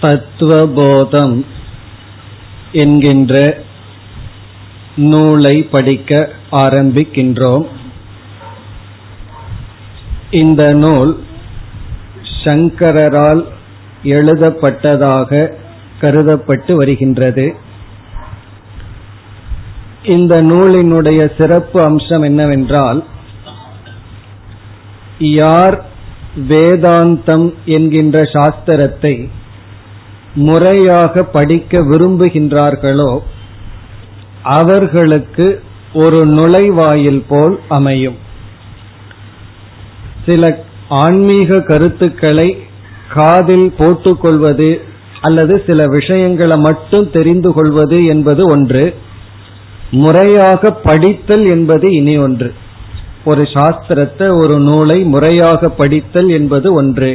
தத்துவபோதம் என்கின்ற நூலை படிக்க ஆரம்பிக்கின்றோம். இந்த நூல் சங்கரரால் எழுதப்பட்டதாக கருதப்பட்டு வருகின்றது. இந்த நூலினுடைய சிறப்பு அம்சம் என்னவென்றால் யார் வேதாந்தம் என்கின்ற சாஸ்திரத்தை முறையாக படிக்க விரும்புகின்றார்களோ அவர்களுக்கு ஒரு நுழைவாயில் போல் அமையும். சில ஆன்மீக கருத்துக்களை காதில் போட்டுக்கொள்வது அல்லது சில விஷயங்களை மட்டும் தெரிந்து கொள்வது என்பது ஒன்று. முறையாக படித்தல் என்பது இனி ஒன்று. ஒரு சாஸ்திரத்தை ஒரு நூலை முறையாக படித்தல் என்பது ஒன்று.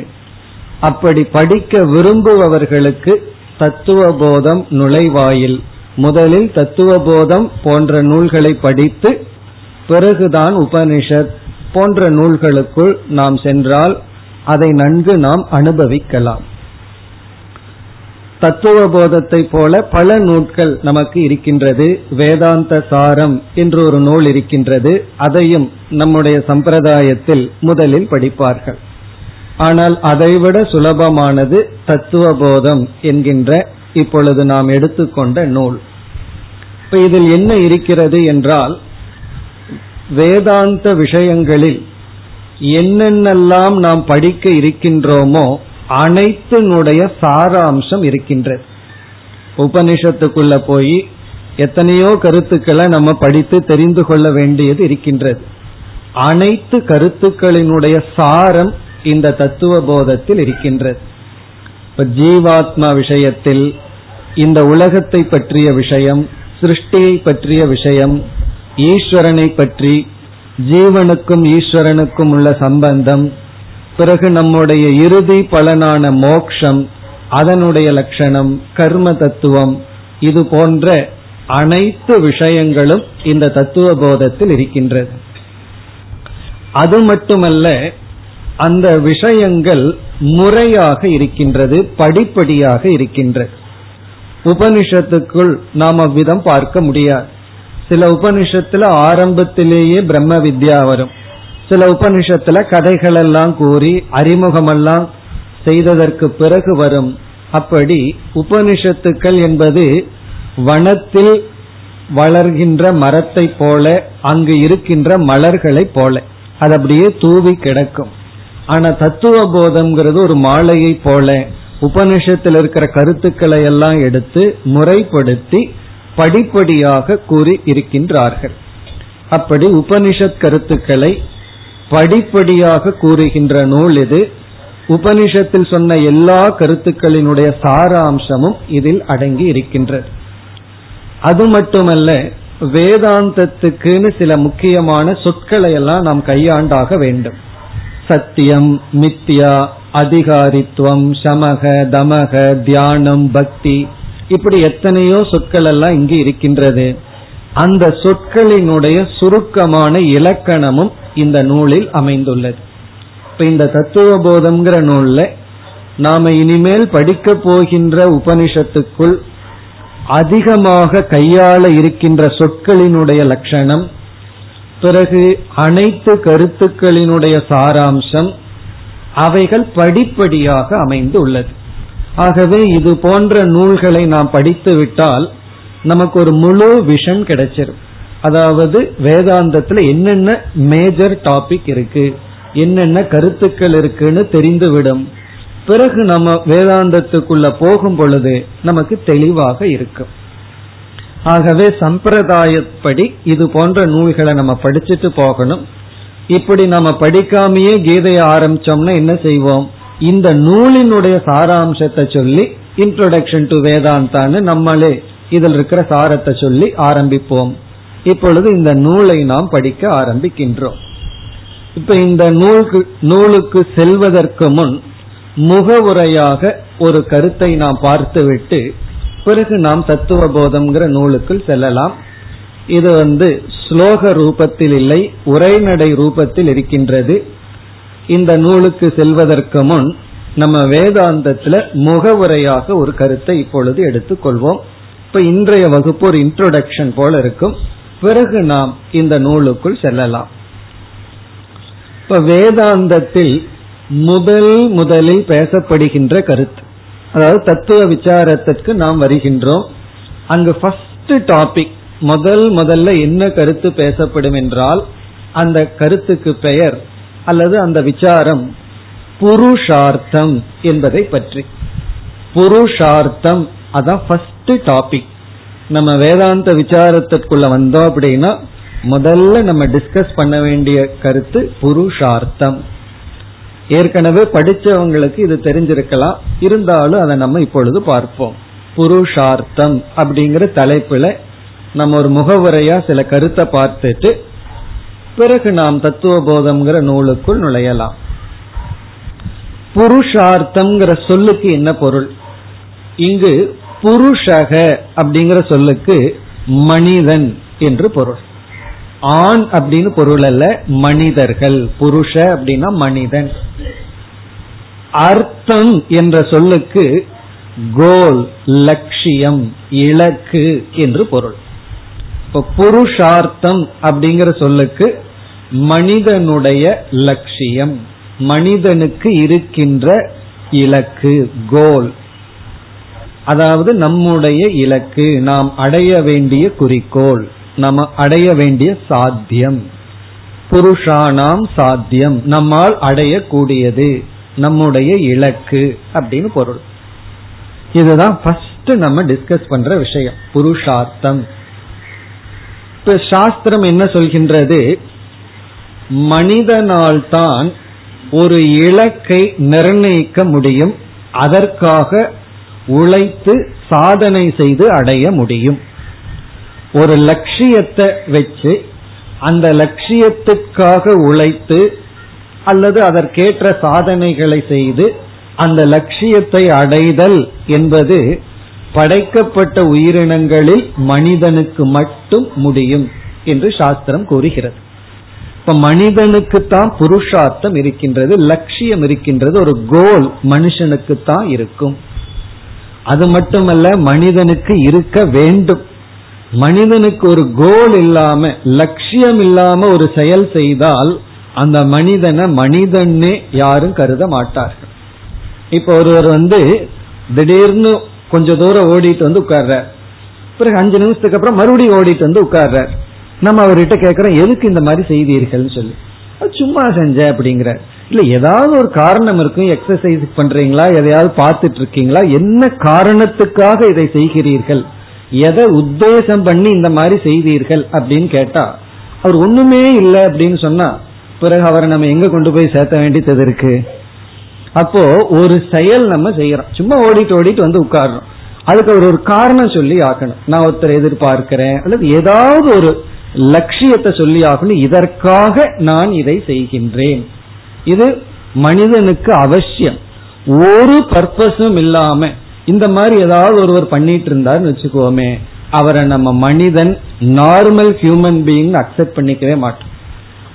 அப்படி படிக்க விரும்புபவர்களுக்கு தத்துவபோதம் நுழைவாயில். முதலில் தத்துவபோதம் போன்ற நூல்களை படித்து பிறகுதான் உபனிஷத் போன்ற நூல்களுக்குள் நாம் சென்றால் அதை நன்கு நாம் அனுபவிக்கலாம். தத்துவ போதத்தை போல பல நூல்கள் நமக்கு இருக்கின்றது. வேதாந்த சாரம் என்று ஒரு நூல் இருக்கின்றது. அதையும் நம்முடைய சம்பிரதாயத்தில் முதலில் படிப்பார்கள். ஆனால் அதைவிட சுலபமானது தத்துவ போதம் என்கின்ற இப்பொழுது நாம் எடுத்துக்கொண்ட நூல். இப்ப இதில் என்ன இருக்கிறது என்றால் வேதாந்த விஷயங்களில் என்னென்னலாம் நாம் படிக்க இருக்கின்றோமோ அனைத்தினுடைய சாராம்சம் இருக்கின்றது. உபனிஷத்துக்குள்ள போய் எத்தனையோ கருத்துக்களை நம்ம படித்து தெரிந்து கொள்ள வேண்டியது இருக்கின்றது. அனைத்து கருத்துக்களினுடைய சாரம் இந்த தத்துவ போதத்தில் இருக்கின்றது. இப்ப ஜீவாத்மா விஷயத்தில் இந்த உலகத்தை பற்றிய விஷயம் சிருஷ்டியை பற்றிய விஷயம் ஈஸ்வரனை பற்றி ஜீவனுக்கும் ஈஸ்வரனுக்கும் உள்ள சம்பந்தம் பிறகு நம்முடைய இறுதி பலனான மோக்ஷம் அதனுடைய லட்சணம் கர்ம தத்துவம் இது போன்ற அனைத்து விஷயங்களும் இந்த தத்துவ போதத்தில் இருக்கின்றது. அது மட்டுமல்ல அந்த விஷயங்கள் முறையாக இருக்கின்றது படிப்படியாக இருக்கின்றது. உபனிஷத்துக்குள் நாம் அவ்விதம் பார்க்க முடியாது. சில உபனிஷத்துல ஆரம்பத்திலேயே பிரம்ம வித்யா வரும். சில உபனிஷத்துல கதைகள் எல்லாம் கூறி அறிமுகமெல்லாம் செய்ததற்கு பிறகு வரும். அப்படி உபனிஷத்துக்கள் என்பது வனத்தில் வளர்கின்ற மரத்தை போல அங்கு இருக்கின்ற மலர்களை போல. அது அப்படியே தூவி கிடக்கும். ஆனா தத்துவ போதம்ங்கிறது ஒரு மாலையை போல உபனிஷத்தில் இருக்கிற கருத்துக்களை எல்லாம் எடுத்து முறைப்படுத்தி படிப்படியாக கூறி இருக்கின்றார்கள். அப்படி உபனிஷத் கருத்துக்களை படிப்படியாக கூறுகின்ற நூல் இது. உபனிஷத்தில் சொன்ன எல்லா கருத்துக்களினுடைய சாராம்சமும் இதில் அடங்கி இருக்கின்றது. அது மட்டுமல்ல வேதாந்தத்துக்குன்னு சில முக்கியமான சொற்களை எல்லாம் நாம் கையாண்டாக வேண்டும். சத்தியம் மித்யா அதிகாரித்துவம் சமக தமக தியானம் பக்தி இப்படி எத்தனையோ சொற்கள் எல்லாம் இங்கு இருக்கின்றது. அந்த சொற்களினுடைய சுருக்கமான இலக்கணமும் இந்த நூலில் அமைந்துள்ளது. இப்ப இந்த தத்துவ போதம்ங்கிற நூல்ல நாம இனிமேல் படிக்க போகின்ற உபனிஷத்துக்குள் அதிகமாக கையாள இருக்கின்ற சொற்களினுடைய லட்சணம் பிறகு அனைத்து கருத்துக்களினுடைய சாராம்சம் அவைகள் படிப்படியாக அமைந்து உள்ளது ஆகவே இது போன்ற நூல்களை நாம் படித்துவிட்டால் நமக்கு ஒரு முழு விஷன் கிடைச்சிரும் அதாவது வேதாந்தத்துல என்னென்ன மேஜர் டாபிக் இருக்கு என்னென்ன கருத்துக்கள் இருக்குன்னு தெரிந்துவிடும். பிறகு நம்ம வேதாந்தத்துக்குள்ள போகும் பொழுது நமக்கு தெளிவாக இருக்கும் ஆகவே சம்பிரதாயப்படி இது போன்ற நூல்களை நம்ம படிச்சுட்டு போகணும். இப்படி நம்ம படிக்காமையே கீதையை ஆரம்பிச்சோம்னா என்ன செய்வோம்? இந்த நூலினுடைய சாராம்சத்தை சொல்லி இன்ட்ரோடக்ஷன் டு வேதாந்தான்னு நம்மளே இதில் இருக்கிற சாரத்தை சொல்லி ஆரம்பிப்போம். இப்பொழுது இந்த நூலை நாம் படிக்க ஆரம்பிக்கின்றோம். இப்ப இந்த நூலுக்கு நூலுக்கு செல்வதற்கு முன் முகவுரையாக ஒரு கருத்தை நாம் பார்த்துவிட்டு பிறகு நாம் தத்துவ போதம்ங்கிற நூலுக்குள் செல்லலாம். இது வந்து ஸ்லோக ரூபத்தில் இல்லை உரைநடை ரூபத்தில் இருக்கின்றது. இந்த நூலுக்கு செல்வதற்கு முன் நம்ம வேதாந்தத்துல முகவுரையாக ஒரு கருத்தை இப்பொழுது எடுத்துக்கொள்வோம். இப்ப இன்றைய வகுப்பு ஒரு இன்ட்ரோடக்ஷன் போல இருக்கும். பிறகு நாம் இந்த நூலுக்குள் செல்லலாம். இப்ப வேதாந்தத்தில் முதல் முதலில் பேசப்படுகின்ற கருத்து. அதாவது தத்துவ விசாரத்திற்கு நாம் வருகின்றோம். அங்கு ஃபர்ஸ்ட் டாபிக் முதல் முதல்ல என்ன கருத்து பேசப்படும் என்றால் அந்த கருத்துக்கு பெயர் அல்லது அந்த விசாரம் புருஷார்த்தம் என்பதை பற்றி. புருஷார்த்தம் அதான் ஃபர்ஸ்ட் டாபிக் நம்ம வேதாந்த விசாரத்திற்குள்ள வந்தோம் அப்படின்னா முதல்ல நம்ம டிஸ்கஸ் பண்ண வேண்டிய கருத்து புருஷார்த்தம். ஏற்கனவே படிச்சவங்களுக்கு இது தெரிஞ்சிருக்கலாம். இருந்தாலும் அதை நம்ம இப்பொழுது பார்ப்போம். புருஷார்த்தம் அப்படிங்கிற தலைப்புல நம்ம ஒரு முகவுரையா சில கருத்தை பார்த்துட்டு பிறகு நாம் தத்துவ போதம்ங்கிற நூலுக்குள் நுழையலாம். புருஷார்த்தம்ங்கிற சொல்லுக்கு என்ன பொருள்? இங்கு புருஷக அப்படிங்கிற சொல்லுக்கு மனிதன் என்று பொருள். ஆண் அப்படின்னு பொருள் அல்ல மனிதர்கள். புருஷ அப்படின்னா மனிதன். அர்த்தம் என்ற சொல்லுக்கு கோல் லட்சியம் இலக்கு என்று பொருள். இப்போ புருஷார்த்தம் அப்படிங்கிற சொல்லுக்கு மனிதனுடைய லட்சியம் மனிதனுக்கு இருக்கின்ற இலக்கு கோல். அதாவது நம்முடைய இலக்கு நாம் அடைய வேண்டிய குறிக்கோள் நம்ம அடைய வேண்டிய சாத்தியம். புருஷானாம் சாத்தியம் நம்மால் அடையக்கூடியது நம்முடைய இலக்கு அப்படின்னு பொருள். இதுதான் ஃபர்ஸ்ட் நம்ம டிஸ்கஸ் பண்ற விஷயம் புருஷார்த்தம். இப்ப சாஸ்திரம் என்ன சொல்கின்றது? மனிதனால் தான் ஒரு இலக்கை நிர்ணயிக்க முடியும் அதற்காக உழைத்து சாதனை செய்து அடைய முடியும். ஒரு லட்சியத்தை வச்சு அந்த லட்சியத்துக்காக உழைத்து அல்லது அதற்கேற்ற சாதனைகளை செய்து அந்த லட்சியத்தை அடைதல் என்பது படைக்கப்பட்ட உயிரினங்களில் மனிதனுக்கு மட்டும் முடியும் என்று சாஸ்திரம் கூறுகிறது. இப்ப மனிதனுக்கு தான் புருஷார்த்தம் இருக்கின்றது லட்சியம் இருக்கின்றது ஒரு கோல் மனுஷனுக்கு தான் இருக்கும். அது மட்டுமல்ல மனிதனுக்கு இருக்க வேண்டும். மனிதனுக்கு ஒரு கோல் இல்லாம லட்சியம் இல்லாம ஒரு செயல் செய்தால் அந்த மனிதனை மனிதன்னே யாரும் கருத மாட்டார்கள். இப்ப ஒருவர் வந்து திடீர்னு கொஞ்ச தூரம் ஓடிட்டு வந்து உட்கார்றார். பிறகு அஞ்சு நிமிஷத்துக்கு அப்புறம் மறுபடியும் ஓடிட்டு வந்து உட்கார்றார். நம்ம அவர்கிட்ட கேட்கிறோம் எதுக்கு இந்த மாதிரி செய்தீர்கள்னு சொல்லி? சும்மா செஞ்ச அப்படிங்கிறார். இல்ல ஏதாவது ஒரு காரணம் இருக்கும் எக்ஸசைஸ் பண்றீங்களா எதையாவது பார்த்துட்டு இருக்கீங்களா என்ன காரணத்துக்காக இதை செய்கிறீர்கள்? எதை உத்தேசம் பண்ணி இந்த மாதிரி செய்தீர்கள் அப்படின்னு கேட்டா அவர் ஒண்ணுமே இல்லை அப்படின்னு சொன்னா பிறகு அவரை நம்ம எங்க கொண்டு போய் சேர்த்த வேண்டியது இருக்கு? அப்போ ஒரு செயல் நம்ம செய்யறோம். சும்மா ஓடிட்டு ஓடிட்டு வந்து உட்காடுறோம் அதுக்கு அவர் ஒரு காரணம் சொல்லி ஆக்கணும். நான் ஒருத்தர் எதிர்பார்க்கிறேன் அல்லது ஏதாவது ஒரு லட்சியத்தை சொல்லி ஆகணும். இதற்காக நான் இதை செய்கின்றேன். இது மனிதனுக்கு அவசியம். ஒரு பர்பஸும் இல்லாம இந்த மாதிரி ஏதாவது ஒருவர் பண்ணிட்டு இருந்தாருன்னு வச்சுக்கோமே அவரை நம்ம மனிதன் நார்மல் ஹியூமன் பீயிங் அக்செப்ட் பண்ணிக்கவே மாட்டோம்.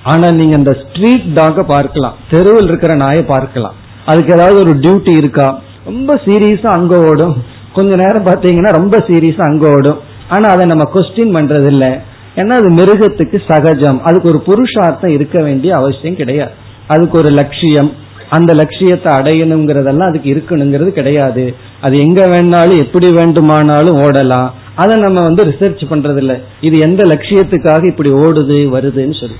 ஆனா நீங்க அந்த ஸ்ட்ரீட் டாக பார்க்கலாம். தெருவில் இருக்கிற நாயை பார்க்கலாம். அதுக்கு ஏதாவது ஒரு டியூட்டி இருக்கா? ரொம்ப சீரியஸா அங்க ஓடும். கொஞ்ச நேரம் பாத்தீங்கன்னா ரொம்ப சீரியஸா அங்க ஓடும். ஆனா அதை நம்ம கொஸ்டின் பண்றது இல்லை ஏன்னா அது மிருகத்துக்கு சகஜம். அதுக்கு ஒரு புருஷார்த்தம் இருக்க வேண்டிய அவசியம் கிடையாது. அதுக்கு ஒரு லட்சியம். அந்த லட்சியத்தை அடையணுங்கிறதெல்லாம் அதுக்கு இருக்கணுங்கிறது கிடையாது. அது எங்க வேணாலும் எப்படி வேண்டுமானாலும் ஓடலாம். அதை நம்ம வந்து ரிசர்ச் பண்றது இல்லை இது எந்த லட்சியத்துக்காக இப்படி ஓடுது வருதுன்னு சொல்லி.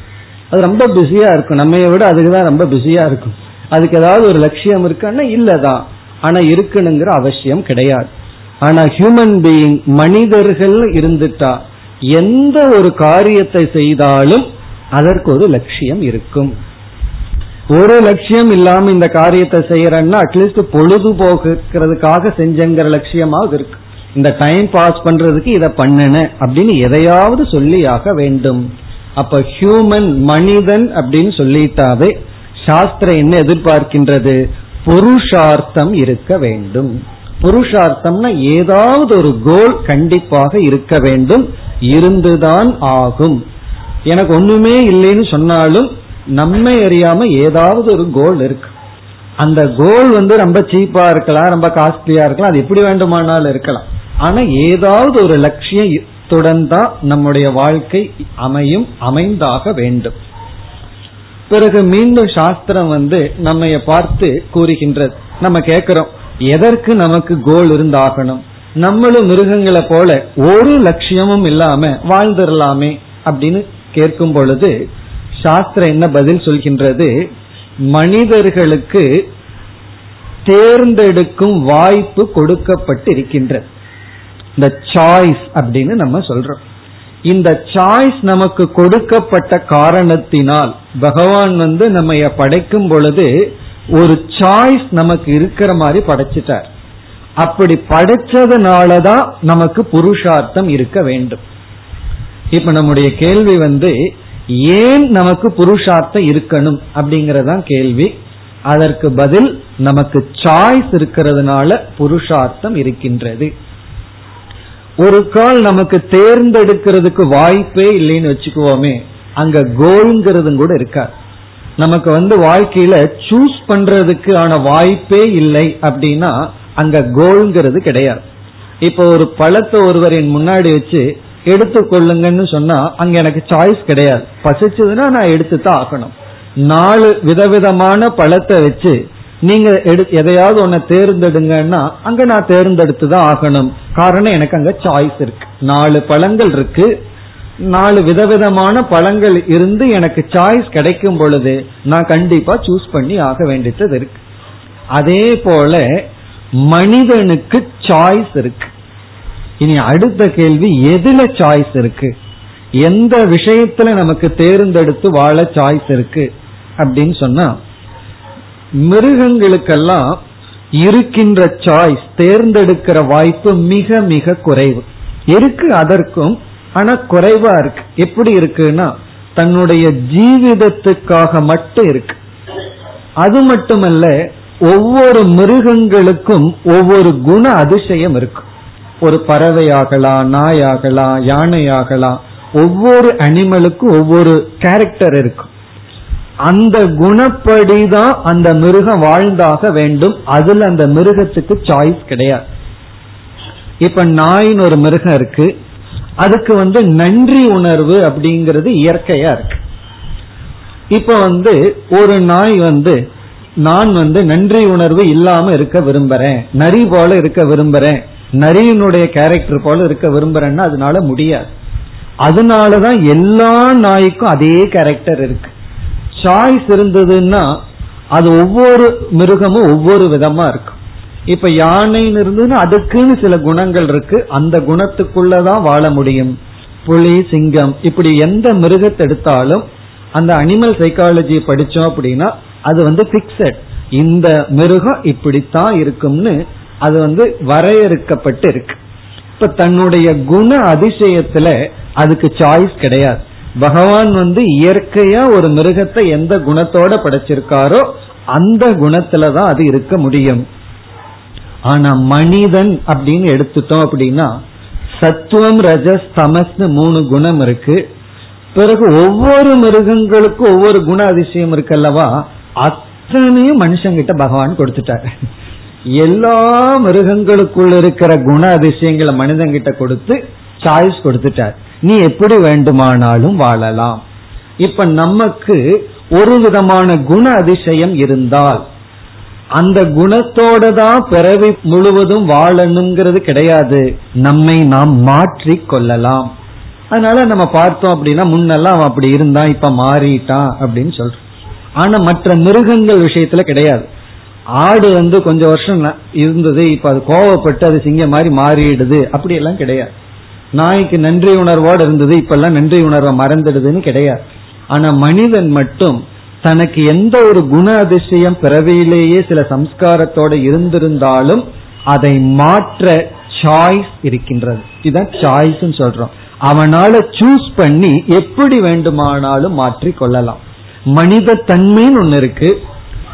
அது ரொம்ப பிஸியா இருக்கும். நம்ம விட அதுக்குதான் ரொம்ப பிஸியா இருக்கும். அதுக்கு ஏதாவது ஒரு லட்சியம் இருக்குன்னா இல்லதான். ஆனா இருக்கணுங்கிற அவசியம் கிடையாது. ஆனா ஹியூமன் பீயிங் மனிதர்கள் இருந்துட்டா எந்த ஒரு காரியத்தை செய்தாலும் அதற்கு ஒரு லட்சியம் இருக்கும். ஒரு லட்சியம் இல்லாம இந்த காரியத்தை செய்யறேன்னா அட்லீஸ்ட் பொழுதுபோக்குறதுக்காக செஞ்சங்கிற லட்சியமாக இருக்கு. இந்த டைம் பாஸ் பண்றதுக்கு இதை பண்ணன அப்படின்னு எதையாவது சொல்லியாக வேண்டும். அப்ப ஹியூமன் மனிதன் அப்படின்னு சொல்லிட்டாவே சாஸ்திரம் என்ன எதிர்பார்க்கின்றது? புருஷார்த்தம் இருக்க வேண்டும். புருஷார்த்தம்னா ஏதாவது ஒரு கோல் கண்டிப்பாக இருக்க வேண்டும். இருந்துதான் ஆகும். எனக்கு ஒண்ணுமே இல்லைன்னு சொன்னாலும் நம்மை அறியாம ஏதாவது ஒரு கோல் இருக்கு. அந்த கோல் வந்து ரொம்ப சீப்பா இருக்கலாம் ரொம்ப காஸ்ட்லியா இருக்கலாம் அது எப்படி வேண்டுமானாலும் இருக்கலாம். ஆனா ஏதாவது ஒரு லட்சியத்துடன் தான் நம்முடைய வாழ்க்கை அமையும் அமைந்தாக வேண்டும். பிறகு மீண்டும் சாஸ்திரம் வந்து நம்ம பார்த்து கூறுகின்றது. நம்ம கேட்கிறோம் எதற்கு நமக்கு கோல் இருந்தாகணும்? நம்மளும் மிருகங்களை போல ஒரு லட்சியமும் இல்லாம வாழ்ந்துடலாமே அப்படின்னு கேட்கும் பொழுது சாஸ்திரம் என்ன பதில் சொல்கின்றது? மனிதர்களுக்கு தேர்ந்தெடுக்கும் வாய்ப்பு கொடுக்கப்பட்டு இருக்கின்றது இந்த சாய்ஸ் அப்படின்னு நம்ம சொல்றோம். இந்த சாய்ஸ் நமக்கு கொடுக்கப்பட்ட காரணத்தினால் பகவான் வந்து நம்ம படைக்கும் பொழுது ஒரு சாய்ஸ் நமக்கு இருக்கிற மாதிரி படைச்சிட்டார். அப்படி படைச்சதுனாலதான் நமக்கு புருஷார்த்தம் இருக்க வேண்டும். இப்ப நம்முடைய கேள்வி வந்து ஏன் நமக்கு புருஷார்த்தம் இருக்கணும் அப்படிங்கறதான் கேள்வி. அதற்கு பதில் நமக்கு சாய்ஸ் இருக்கிறதுனால புருஷார்த்தம் இருக்கின்றது. ஒரு கால் நமக்கு தேர்ந்தெடுக்கிறதுக்கு வாய்ப்பே இல்லைன்னு வச்சுக்குவோமே அங்க கோல்ங்கிறது கூட இருக்காது. நமக்கு வந்து வாழ்க்கையில சூஸ் பண்றதுக்கு ஆன வாய்ப்பே இல்லை அப்படின்னா அங்க கோல்ங்கிறது கிடையாது. இப்போ ஒரு பழத்தை ஒருவரின் முன்னாடி வச்சு எடுத்துக்கொள்ளுங்கன்னு சொன்னா அங்க எனக்கு சாய்ஸ் கிடையாது. பசிச்சதுன்னா நான் எடுத்து தான் ஆகணும். நாலு விதவிதமான பழத்தை வச்சு நீங்க எடு எதையாவது ஒன்ன தேர்ந்தெடுங்கன்னா அங்க நான் தேர்ந்தெடுத்து தான் ஆகணும். காரணம் எனக்கு அங்க சாய்ஸ் இருக்கு. நாலு பழங்கள் இருக்கு. நாலு விதவிதமான பழங்கள் இருந்து எனக்கு சாய்ஸ் கிடைக்கும் பொழுது நான் கண்டிப்பா சூஸ் பண்ணி ஆக வேண்டியது இருக்கு. அதே போல மனிதனுக்கு சாய்ஸ் இருக்கு. இனி அடுத்த கேள்வி எதுல சாய்ஸ் இருக்கு? எந்த விஷயத்துல நமக்கு தேர்ந்தெடுத்து வாழ சாய்ஸ் இருக்கு? அப்படின்னு சொன்னா மிருகங்களுக்கெல்லாம் இருக்கின்ற சாய்ஸ் தேர்ந்தெடுக்கிற வாய்ப்பு மிக மிக குறைவு. இருக்கு அதற்கும் ஆனா குறைவா இருக்கு. எப்படி இருக்குன்னா தன்னுடைய ஜீவிதத்துக்காக மட்டும் இருக்கு. அது மட்டுமல்ல ஒவ்வொரு மிருகங்களுக்கும் ஒவ்வொரு குண அதிசயம் இருக்கும். ஒரு பறவையாகலாம் நாயாகலாம் யானையாகலாம் ஒவ்வொரு அனிமலுக்கும் ஒவ்வொரு கேரக்டர் இருக்கும். அந்த குணப்படிதான் அந்த மிருகம் வாழ்ந்தாக வேண்டும். அதுல அந்த மிருகத்துக்கு சாய்ஸ் கிடையாது. இப்ப நாயின்னு ஒரு மிருகம் இருக்கு. அதுக்கு வந்து நன்றி உணர்வு அப்படிங்கிறது இயற்கையா இருக்கு. இப்ப வந்து ஒரு நாய் வந்து நான் வந்து நன்றி உணர்வு இல்லாம இருக்க விரும்புறேன். நரி போல இருக்க விரும்புறேன். நரியினுடைய கேரக்டர் போல இருக்க விரும்புறேன்னா அதனால முடியாது. அதனாலதான் எல்லா நாய்க்கும் அதே கேரக்டர் இருக்கு. சாய்ஸ் இருந்ததுன்னா அது ஒவ்வொரு மிருகமும் ஒவ்வொரு விதமா இருக்கும். இப்ப யானைன்னு இருந்ததுன்னா அதுக்குன்னு சில குணங்கள் இருக்கு. அந்த குணத்துக்குள்ளதான் வாழ முடியும். புலி சிங்கம் இப்படி எந்த மிருகத்தை எடுத்தாலும் அந்த அனிமல் சைக்காலஜி படிச்சோம் அப்படின்னா அது வந்து பிக்சட் இந்த மிருகம் இப்படித்தான் இருக்கும்னு அது வந்து வரையறுக்கப்பட்டு இருக்கு. இப்ப தன்னுடைய குண அதிசயத்துல அதுக்கு சாய்ஸ் கிடையாது. பகவான் வந்து இயற்கையா ஒரு மிருகத்தை எந்த குணத்தோட படைச்சிருக்காரோ அந்த குணத்துலதான் அது இருக்க முடியும். ஆனா மனிதன் அப்படின்னு எடுத்துட்டோம் அப்படின்னா சத்துவம் ரஜஸ் தமஸ்னு மூணு குணம் இருக்கு. பிறகு ஒவ்வொரு மிருகங்களுக்கும் ஒவ்வொரு குண அதிசயம் இருக்குல்லவா அத்தனையும் மனுஷங்கிட்ட பகவான் கொடுத்துட்டாரு. எல்லா மிருகங்களுக்குள்ள இருக்கிற குண அதிசயங்களை மனிதங்கிட்ட கொடுத்து சாய்ஸ் கொடுத்துட்டார். நீ எப்படி வேண்டுமானாலும் வாழலாம். இப்ப நமக்கு ஒரு விதமான குண அதிசயம் இருந்தால் அந்த குணத்தோட தான் பிறவி முழுவதும் வாழணுங்கிறது கிடையாது. நம்மை நாம் மாற்றி கொள்ளலாம். அதனால நம்ம பார்த்தோம் அப்படின்னா முன்னெல்லாம் அவன் அப்படி இருந்தான் இப்ப மாறிட்டான் அப்படின்னு சொல்றோம். ஆனா மற்ற மிருகங்கள் விஷயத்துல கிடையாது. ஆடு வந்து கொஞ்சம் வருஷம் இருந்தது இப்ப அது கோவப்பட்டு அது சிங்க மாதிரி மாறிடுது. அப்படி எல்லாம் கிடையாது. நாய்க்கு நன்றி உணர்வோடு இருந்தது இப்ப எல்லாம் நன்றி உணர்வை மறந்துடுதுன்னு கிடையாது. ஆனா மனிதன் மட்டும் தனக்கு எந்த ஒரு குண அதிசயம் பிறவியிலேயே சில சம்ஸ்காரத்தோட இருந்திருந்தாலும் அதை மாற்ற சாய்ஸ் இருக்கின்றது. இதுதான் சாய்ஸ் சொல்றோம். அவனால சூஸ் பண்ணி எப்படி வேண்டுமானாலும் மாற்றி கொள்ளலாம். மனித தன்மைன்னு ஒன்னு இருக்கு.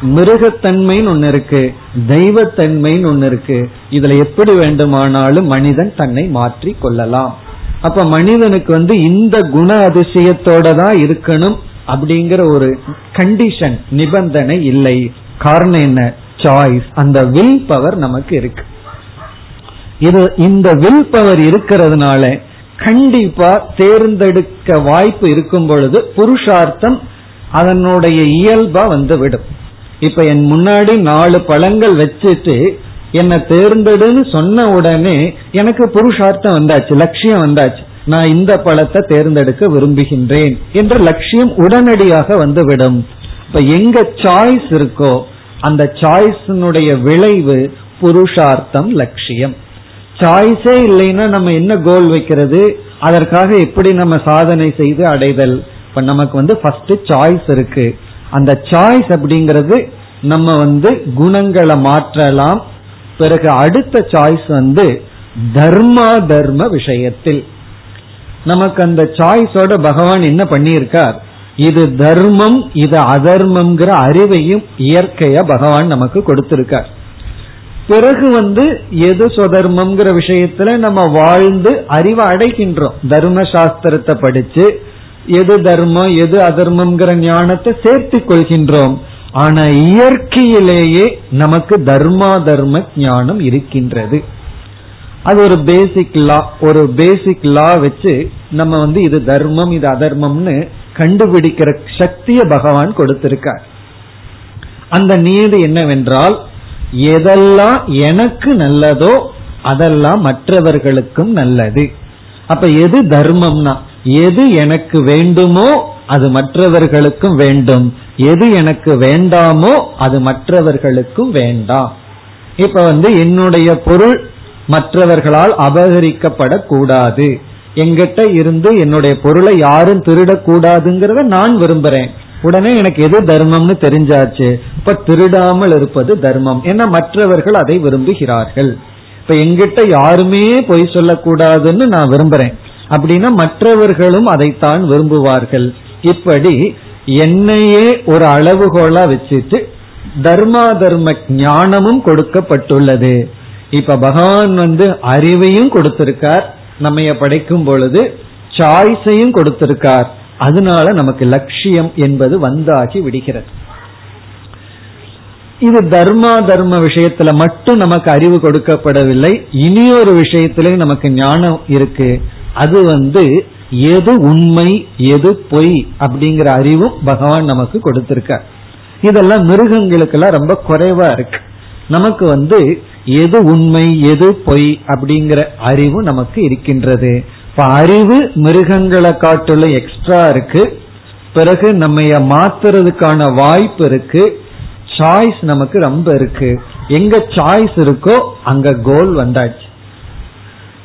மிருகத்தன்மைன்னு ஒன்னு இருக்கு. தெய்வத்தன்மைன்னு ஒன்னு இருக்கு. இதுல எப்படி வேண்டுமானாலும் மனிதன் தன்னை மாற்றி கொள்ளலாம். அப்ப மனிதனுக்கு வந்து இந்த குண அதிசயத்தோட தான் இருக்கணும் அப்படிங்கிற ஒரு கண்டிஷன் நிபந்தனை இல்லை. காரணம் என்ன? சாய்ஸ் அந்த வில் பவர் நமக்கு இருக்கு. இது இந்த வில் பவர் இருக்கிறதுனால கண்டிப்பா தேர்ந்தெடுக்க வாய்ப்பு இருக்கும் பொழுது புருஷார்த்தம் அதனுடைய இயல்பா வந்து விடும். இப்ப என் முன்னாடி நாலு பழங்கள் வச்சுட்டு என்ன தேர்ந்தெடுன்னு சொன்ன உடனே எனக்கு புருஷார்த்தம் வந்தாச்சு லட்சியம் வந்தாச்சு. நான் இந்த பழத்தை தேர்ந்தெடுக்க விரும்புகின்றேன் என்ற லட்சியம் உடனடியாக வந்துவிடும். இப்ப எங்க சாய்ஸ் இருக்கோ அந்த சாய்ஸினுடைய விளைவு புருஷார்த்தம் லட்சியம். சாய்ஸே இல்லைன்னா நம்ம என்ன கோல் வைக்கிறது? அதற்காக எப்படி நம்ம சாதனை செய்து அடைதல்? இப்ப நமக்கு வந்து ஃபர்ஸ்ட் சாய்ஸ் இருக்கு. அந்த சாய்ஸ் அப்படிங்கிறது நம்ம வந்து குணங்களை மாற்றலாம். பிறகு அடுத்த சாய்ஸ் வந்து தர்மா தர்ம விஷயத்தில். நமக்கு அந்த சாய்ஸோட பகவான் என்ன பண்ணியிருக்கார்? இது தர்மம் இது அதர்மம்ங்கிற அறிவையும் இயற்கைய பகவான் நமக்கு கொடுத்திருக்கார். பிறகு வந்து எது சுதர்மம்ங்கிற விஷயத்துல நம்ம வாழ்ந்து அறிவை அடைகின்றோம். தர்ம சாஸ்திரத்தை படிச்சு எது தர்மம் எது அதர்மம்ங்கிற ஞானத்தை சேர்த்து கொள்கின்றோம். ஆனா இயற்கையிலேயே நமக்கு தர்மா தர்ம ஞானம் இருக்கின்றது. அது ஒரு பேசிக் லா ஒரு பேசிக் லா வச்சு நம்ம வந்து இது தர்மம் இது அதர்மம்னு கண்டுபிடிக்கிற சக்திய பகவான் கொடுத்திருக்கார். அந்த நீதி என்னவென்றால் எதெல்லாம் எனக்கு நல்லதோ அதெல்லாம் மற்றவர்களுக்கும் நல்லது. அப்ப எது தர்மம்னா எது எனக்கு வேண்டுமோ அது மற்றவர்களுக்கும் வேண்டும். எது எனக்கு வேண்டாமோ அது மற்றவர்களுக்கும் வேண்டாம். இப்ப வந்து என்னுடைய பொருள் மற்றவர்களால் அபகரிக்கப்படக்கூடாது. எங்கிட்ட இருந்து என்னுடைய பொருளை யாரும் திருடக்கூடாதுங்கிறத நான் விரும்புறேன். உடனே எனக்கு எது தர்மம்னு தெரிஞ்சாச்சு. இப்ப திருடாமல் இருப்பது தர்மம். ஏன்னா மற்றவர்கள் அதை விரும்புகிறார்கள். இப்ப எங்கிட்ட யாருமே பொய் சொல்லக்கூடாதுன்னு நான் விரும்புறேன். அப்படின்னா மற்றவர்களும் அதைத்தான் விரும்புவார்கள். இப்படி என்னையே ஒரு அளவுகோலா வச்சுட்டு தர்மா தர்ம ஞானமும் கொடுக்கப்பட்டுள்ளது. இப்ப பகவான் வந்து அறிவையும் கொடுத்திருக்கார். நம்ம படைக்கும் பொழுது சாய்ஸையும் கொடுத்திருக்கார். அதனால நமக்கு லட்சியம் என்பது வந்தாகி விடுகிறது. இது தர்மா தர்ம விஷயத்துல மட்டும் நமக்கு அறிவு கொடுக்கப்படவில்லை. இனியொரு விஷயத்திலையும் நமக்கு ஞானம் இருக்கு. அது வந்து எது உண்மை எது பொய் அப்படிங்கிற அறிவும் பகவான் நமக்கு கொடுத்திருக்க. இதெல்லாம் மிருகங்களுக்கெல்லாம் ரொம்ப குறைவா இருக்கு. நமக்கு வந்து எது உண்மை எது பொய் அப்படிங்கிற அறிவு நமக்கு இருக்கின்றது. இப்ப அறிவு மிருகங்களை காட்டுள்ள எக்ஸ்ட்ரா இருக்கு. பிறகு நம்ம மாத்துறதுக்கான வாய்ப்பு இருக்கு. சாய்ஸ் நமக்கு ரொம்ப இருக்கு. எங்க சாய்ஸ் இருக்கோ அங்க கோல் வந்தாச்சு.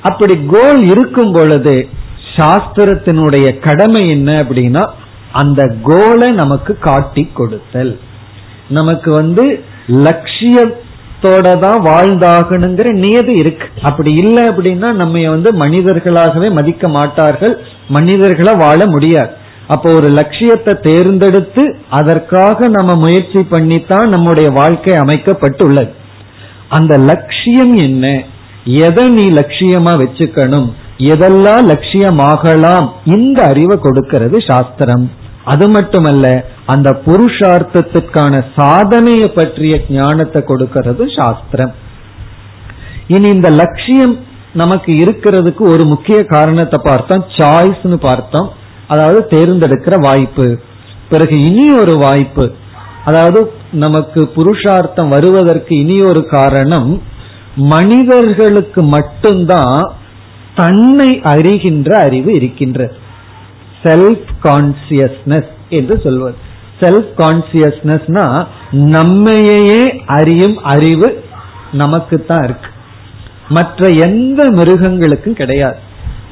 அப்படி கோல் இருக்கும் பொழுது சாஸ்திரத்தினுடைய கடமை என்ன அப்படின்னா அந்த கோலை நமக்கு காட்டி கொடுத்தல். நமக்கு வந்து லட்சியத்தோட தான் வாழ்ந்தாகணுங்கிற நியதி இருக்கு. அப்படி இல்லை அப்படின்னா நம்ம வந்து மனிதர்களாகவே மதிக்க மாட்டார்கள். மனிதர்களை வாழ முடியாது. அப்போ ஒரு லட்சியத்தை தேர்ந்தெடுத்து அதற்காக நம்ம முயற்சி பண்ணித்தான் நம்முடைய வாழ்க்கை அமைக்கப்பட்டுள்ளது. அந்த லட்சியம் என்ன? எதை நீ லட்சியமா வச்சுக்கணும் எதெல்லாம் லட்சியமாகலாம் இந்த அறிவை கொடுக்கிறது சாஸ்திரம். அது மட்டுமல்ல அந்த புருஷார்த்தத்துக்கான சாதனையை பற்றிய ஞானத்தை கொடுக்கிறது சாஸ்திரம். இனி இந்த லட்சியம் நமக்கு இருக்கிறதுக்கு ஒரு முக்கிய காரணத்தை பார்த்தோம் சாய்ஸ்னு பார்த்தோம். அதாவது தேர்ந்தெடுக்கிற வாய்ப்பு. பிறகு இனி ஒரு வாய்ப்பு. அதாவது நமக்கு புருஷார்த்தம் வருவதற்கு இனி ஒரு காரணம் மனிதர்களுக்கு மட்டும்தான் தன்னை அறிகின்ற அறிவு இருக்கின்றது. செல்ஃப் கான்சியஸ்னஸ் என்று சொல்வது. செல்ஃப் கான்சியஸ்னஸ்னா நம்மையே அறியும் அறிவு நமக்கு தான் இருக்கு. மற்ற எந்த மிருகங்களுக்கும் கிடையாது.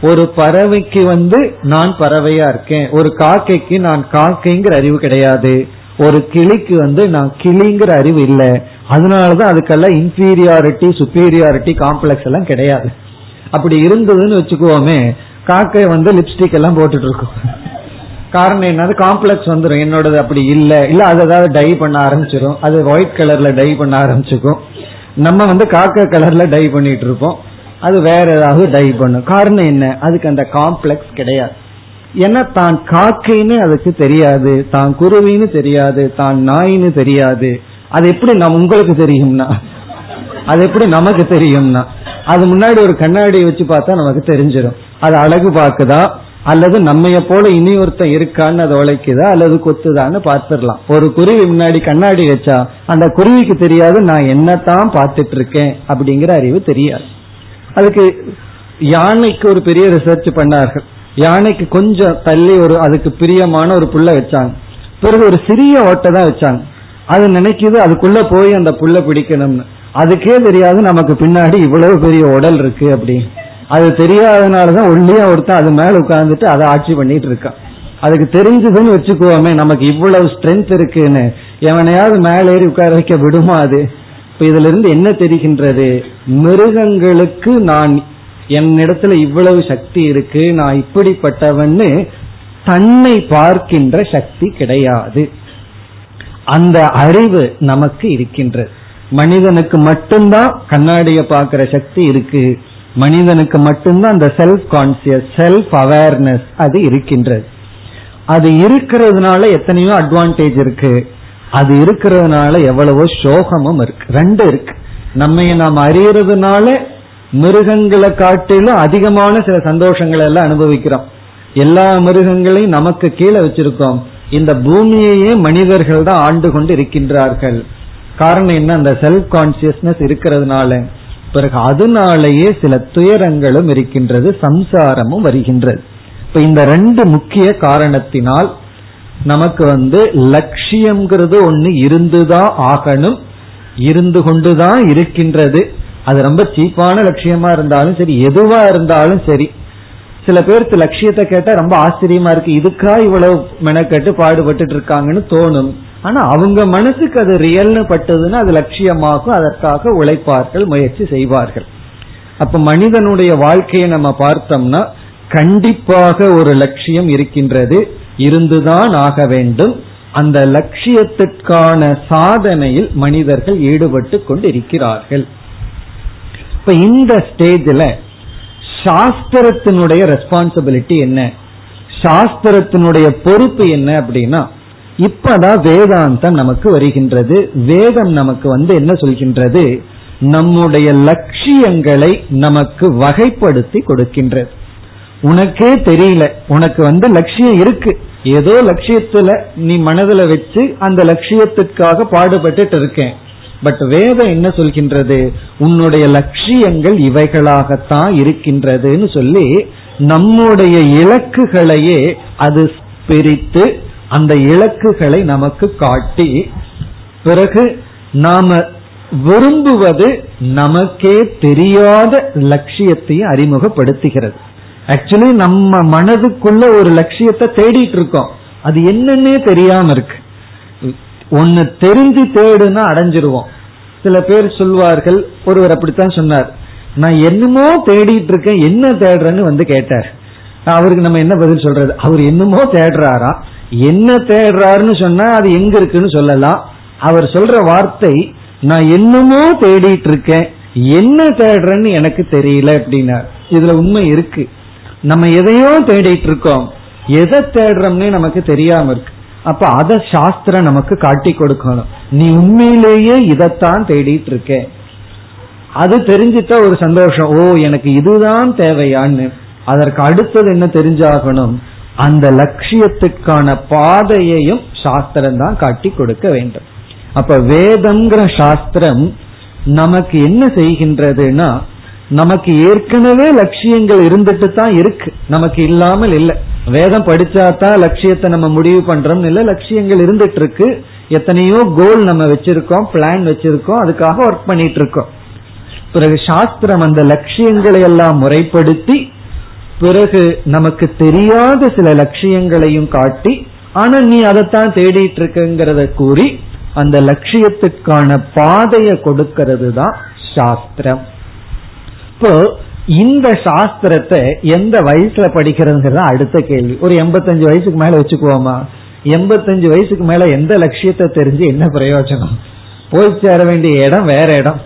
ஒரு பறவைக்கு வந்து நான் பறவையா இருக்கேன் ஒரு காக்கைக்கு நான் காக்கைங்கிற அறிவு கிடையாது. ஒரு கிளிக்கு வந்து நான் கிளிங்கிற அறிவு இல்லை. அதனாலதான் அதுக்கெல்லாம் இன்பீரியாரிட்டி சுப்பீரியாரிட்டி காம்ப்ளெக்ஸ் எல்லாம் கிடையாது. அப்படி இருந்ததுன்னு வச்சுக்கோமே காக்கை வந்து லிப்ஸ்டிக் எல்லாம் போட்டுட்டு இருக்கும். காரணம் என்னது? காம்ப்ளெக்ஸ் வந்துடும் என்னோடது அப்படி இல்லை. இல்ல அது ஏதாவது டை பண்ண ஆரம்பிச்சிடும் அது ஒயிட் கலர்ல டை பண்ண ஆரம்பிச்சுக்கும் நம்ம வந்து காக்கை கலர்ல டை பண்ணிட்டு இருப்போம். அது வேற ஏதாவது டை பண்ணும். காரணம் என்ன? அதுக்கு அந்த காம்ப்ளெக்ஸ் கிடையாது. ஏன்னா தான் காக்கைன்னு அதுக்கு தெரியாது தான் குருவின்னு தெரியாது தான் நாயின்னு தெரியாது. அது எப்படி நம்ம உங்களுக்கு தெரியும்னா? அது எப்படி நமக்கு தெரியும்னா? அது முன்னாடி ஒரு கண்ணாடி வச்சு பார்த்தா நமக்கு தெரிஞ்சிடும் அது அழகு பார்க்குதா? அல்லது நம்மைய போல இனி ஒருத்தன் இருக்கான்னு அது உழைக்குதா? அல்லது கொத்துதான்னு பார்த்துடலாம். ஒரு குருவி முன்னாடி கண்ணாடி வச்சா அந்த குருவிக்கு தெரியாது நான் என்னத்தான் பார்த்துட்டு இருக்கேன் அப்படிங்கிற அறிவு தெரியாது. அதுக்கு யானைக்கு ஒரு பெரிய ரிசர்ச் பண்ணார்கள். யானைக்கு கொஞ்சம் தள்ளி ஒரு அதுக்கு பிரியமான ஒரு புல்ல வச்சாங்க. பிறகு ஒரு சிறிய ஓட்டை தான் வச்சாங்க. அது நினைக்குது அதுக்குள்ள போய் அந்த புல்ல பிடிக்கணும்னு. அதுக்கே தெரியாது நமக்கு பின்னாடி இவ்வளவு பெரிய உடல் இருக்கு அப்படி அது தெரியாதனாலதான் ஒல்லியா ஒருத்தன் அது மேல உட்கார்ந்துட்டு அதை ஆட்சி பண்ணிட்டு இருக்கான். அதுக்கு தெரிஞ்சதுன்னு வச்சுக்குவோமே நமக்கு இவ்வளவு ஸ்ட்ரென்த் இருக்குன்னு. எவனையாவது மேல ஏறி உட்கார வைக்க விடுமா அது? இப்ப இதுல இருந்து என்ன தெரிகின்றது? மிருகங்களுக்கு நான் என்னிடத்துல இவ்வளவு சக்தி இருக்கு நான் இப்படிப்பட்டவன்னு தன்னை பார்க்கின்ற சக்தி கிடையாது. அந்த அறிவு நமக்கு இருக்கின்றது மனிதனுக்கு மட்டும்தான் கண்ணாடியை பார்க்கிற சக்தி இருக்கு. மனிதனுக்கு மட்டும்தான் அந்த செல்ஃப் கான்சியஸ் செல்ஃப் அவேர்னஸ் அது இருக்கின்றது. அது இருக்கிறதுனால எத்தனையோ அட்வான்டேஜ் இருக்கு. அது இருக்கிறதுனால எவ்வளவோ சோகமும் இருக்கு. ரெண்டு இருக்கு. நம்ம நாம் அறியறதுனால மிருகங்களை காட்டிலும் அதிகமான சில சந்தோஷங்களை எல்லாம் அனுபவிக்கிறோம். எல்லா மிருகங்களையும் நமக்கு கீழே வச்சிருக்கோம். இந்த பூமியையே மனிதர்கள் தான் ஆண்டு கொண்டு இருக்கின்றார்கள். காரணம் என்ன? அந்த செல்ஃப் கான்சியஸ்னஸ் இருக்கிறதுனால. பிறகு அதனாலேயே சில துயரங்களும் இருக்கின்றது சம்சாரமும் வருகின்றது. இப்ப இந்த ரெண்டு முக்கிய காரணத்தினால் நமக்கு வந்து லட்சியம்ங்கிறது ஒண்ணு இருந்துதான் ஆகணும் இருந்து கொண்டுதான் இருக்கின்றது. அது ரொம்ப சீப்பான லட்சியமா இருந்தாலும் சரி எதுவா இருந்தாலும் சரி. சில பேருக்கு லட்சியத்தை கேட்டா ரொம்ப ஆச்சரியமா இருக்கு. இதுக்கா இவ்வளவு மெனக்கட்டு பாடுபட்டு இருக்காங்கன்னு தோணும். ஆனா அவங்க மனசுக்கு அது ரியல்னு பட்டதுன்னா அது லட்சியமாகும். அதற்காக உழைப்பார்கள் முயற்சி செய்வார்கள். அப்ப மனிதனுடைய வாழ்க்கையை நம்ம பார்த்தோம்னா கண்டிப்பாக ஒரு லட்சியம் இருக்கின்றது. இருந்துதான் ஆக வேண்டும். அந்த லட்சியத்திற்கான சாதனையில் மனிதர்கள் ஈடுபட்டு கொண்டிருக்கிறார்கள். இப்ப இந்த ஸ்டேஜில் சாஸ்திரத்தினுடைய ரெஸ்பான்சிபிலிட்டி என்ன? சாஸ்திரத்தினுடைய பொறுப்பு என்ன அப்படின்னா இப்பதான் வேதாந்தம் நமக்கு வருகின்றது. வேதம் நமக்கு வந்து என்ன சொல்கின்றது? நம்முடைய லட்சியங்களை நமக்கு வகைப்படுத்தி கொடுக்கின்றது. உனக்கே தெரியல உனக்கு வந்து லட்சியம் இருக்கு. ஏதோ லட்சியத்துல நீ மனதில் வச்சு அந்த லட்சியத்துக்காக பாடுபட்டு இருக்கேன். பட் வேதம் என்ன சொல்கின்றது? உன்னுடைய லட்சியங்கள் இவைகளாகத்தான் இருக்கின்றதுன்னு சொல்லி நம்முடைய இலக்குகளையே அது பிரித்து அந்த இலக்குகளை நமக்கு காட்டி பிறகு நாம விரும்புவது நமக்கே தெரியாத லட்சியத்தையும் அறிமுகப்படுத்துகிறது. ஆக்சுவலி நம்ம மனதுக்குள்ள ஒரு லட்சியத்தை தேடிட்டு இருக்கோம். அது என்னன்னே தெரியாம இருக்கு. ஒன்னு தெரிஞ்சு தேடுனா அடைஞ்சிருவோம். சில பேர் சொல்வார்கள் ஒருவர் அப்படித்தான் சொன்னார். நான் என்னமோ தேடிட்டு இருக்கேன் என்ன தேடுறேன்னு வந்து கேட்டார். அவருக்கு நம்ம என்ன பதில் சொல்றது? அவர் என்னமோ தேடுறாரா? என்ன தேடுறாருன்னு சொன்னா அது எங்க இருக்குன்னு சொல்லலாம். அவர் சொல்ற வார்த்தை நான் என்னமோ தேடிட்டு இருக்கேன் என்ன தேடுறேன்னு எனக்கு தெரியல அப்படின்னார். இதுல உண்மை இருக்கு. நம்ம எதையோ தேடிட்டு இருக்கோம். எதை தேடுறோம்னே நமக்கு தெரியாம இருக்கு. அப்ப அத சாஸ்திரம் நமக்கு காட்டி கொடுக்கணும். நீ உண்மையிலேயே இதைத்தான் தேடிட்டு இருக்க அது தெரிஞ்சிட்டா ஒரு சந்தோஷம். ஓ எனக்கு இதுதான் தேவையான்னு. அதற்கு அடுத்தது என்ன தெரிஞ்சாகணும்? அந்த லட்சியத்துக்கான பாதையையும் சாஸ்திரம் தான் காட்டி கொடுக்க வேண்டும். அப்ப வேதம்ங்கிற சாஸ்திரம் நமக்கு என்ன செய்கின்றதுன்னா நமக்கு ஏற்கனவே லட்சியங்கள் இருந்துட்டு தான் இருக்கு. நமக்கு இல்லாமல் இல்லை. வேதம் படிச்சா தான் லட்சியத்தை நம்ம முடிவு பண்றோம் இல்ல. லட்சியங்கள் இருந்துட்டு இருக்கு. எத்தனையோ கோல் நம்ம வச்சிருக்கோம் பிளான் வச்சிருக்கோம் அதுக்காக ஒர்க் பண்ணிட்டு இருக்கோம். பிறகு சாஸ்திரம் அந்த லட்சியங்களை எல்லாம் முறைப்படுத்தி பிறகு நமக்கு தெரியாத சில லட்சியங்களையும் காட்டி ஆனா நீ அதைத்தான் தேடிட்டு இருக்குங்கிறத கூறி அந்த லட்சியத்துக்கான பாதையை கொடுக்கிறது தான் சாஸ்திரம். இப்போ இந்த சாஸ்திரத்தை எந்த வயசுல படிக்கிறதுங்கிறது அடுத்த கேள்வி. ஒரு எண்பத்தஞ்சு வயசுக்கு மேல வச்சுக்குவோமா? எண்பத்தஞ்சு வயசுக்கு மேல எந்த லட்சியத்தை தெரிஞ்சு என்ன பிரயோஜனம்? போய் சேர வேண்டிய இடம் வேற இடம்.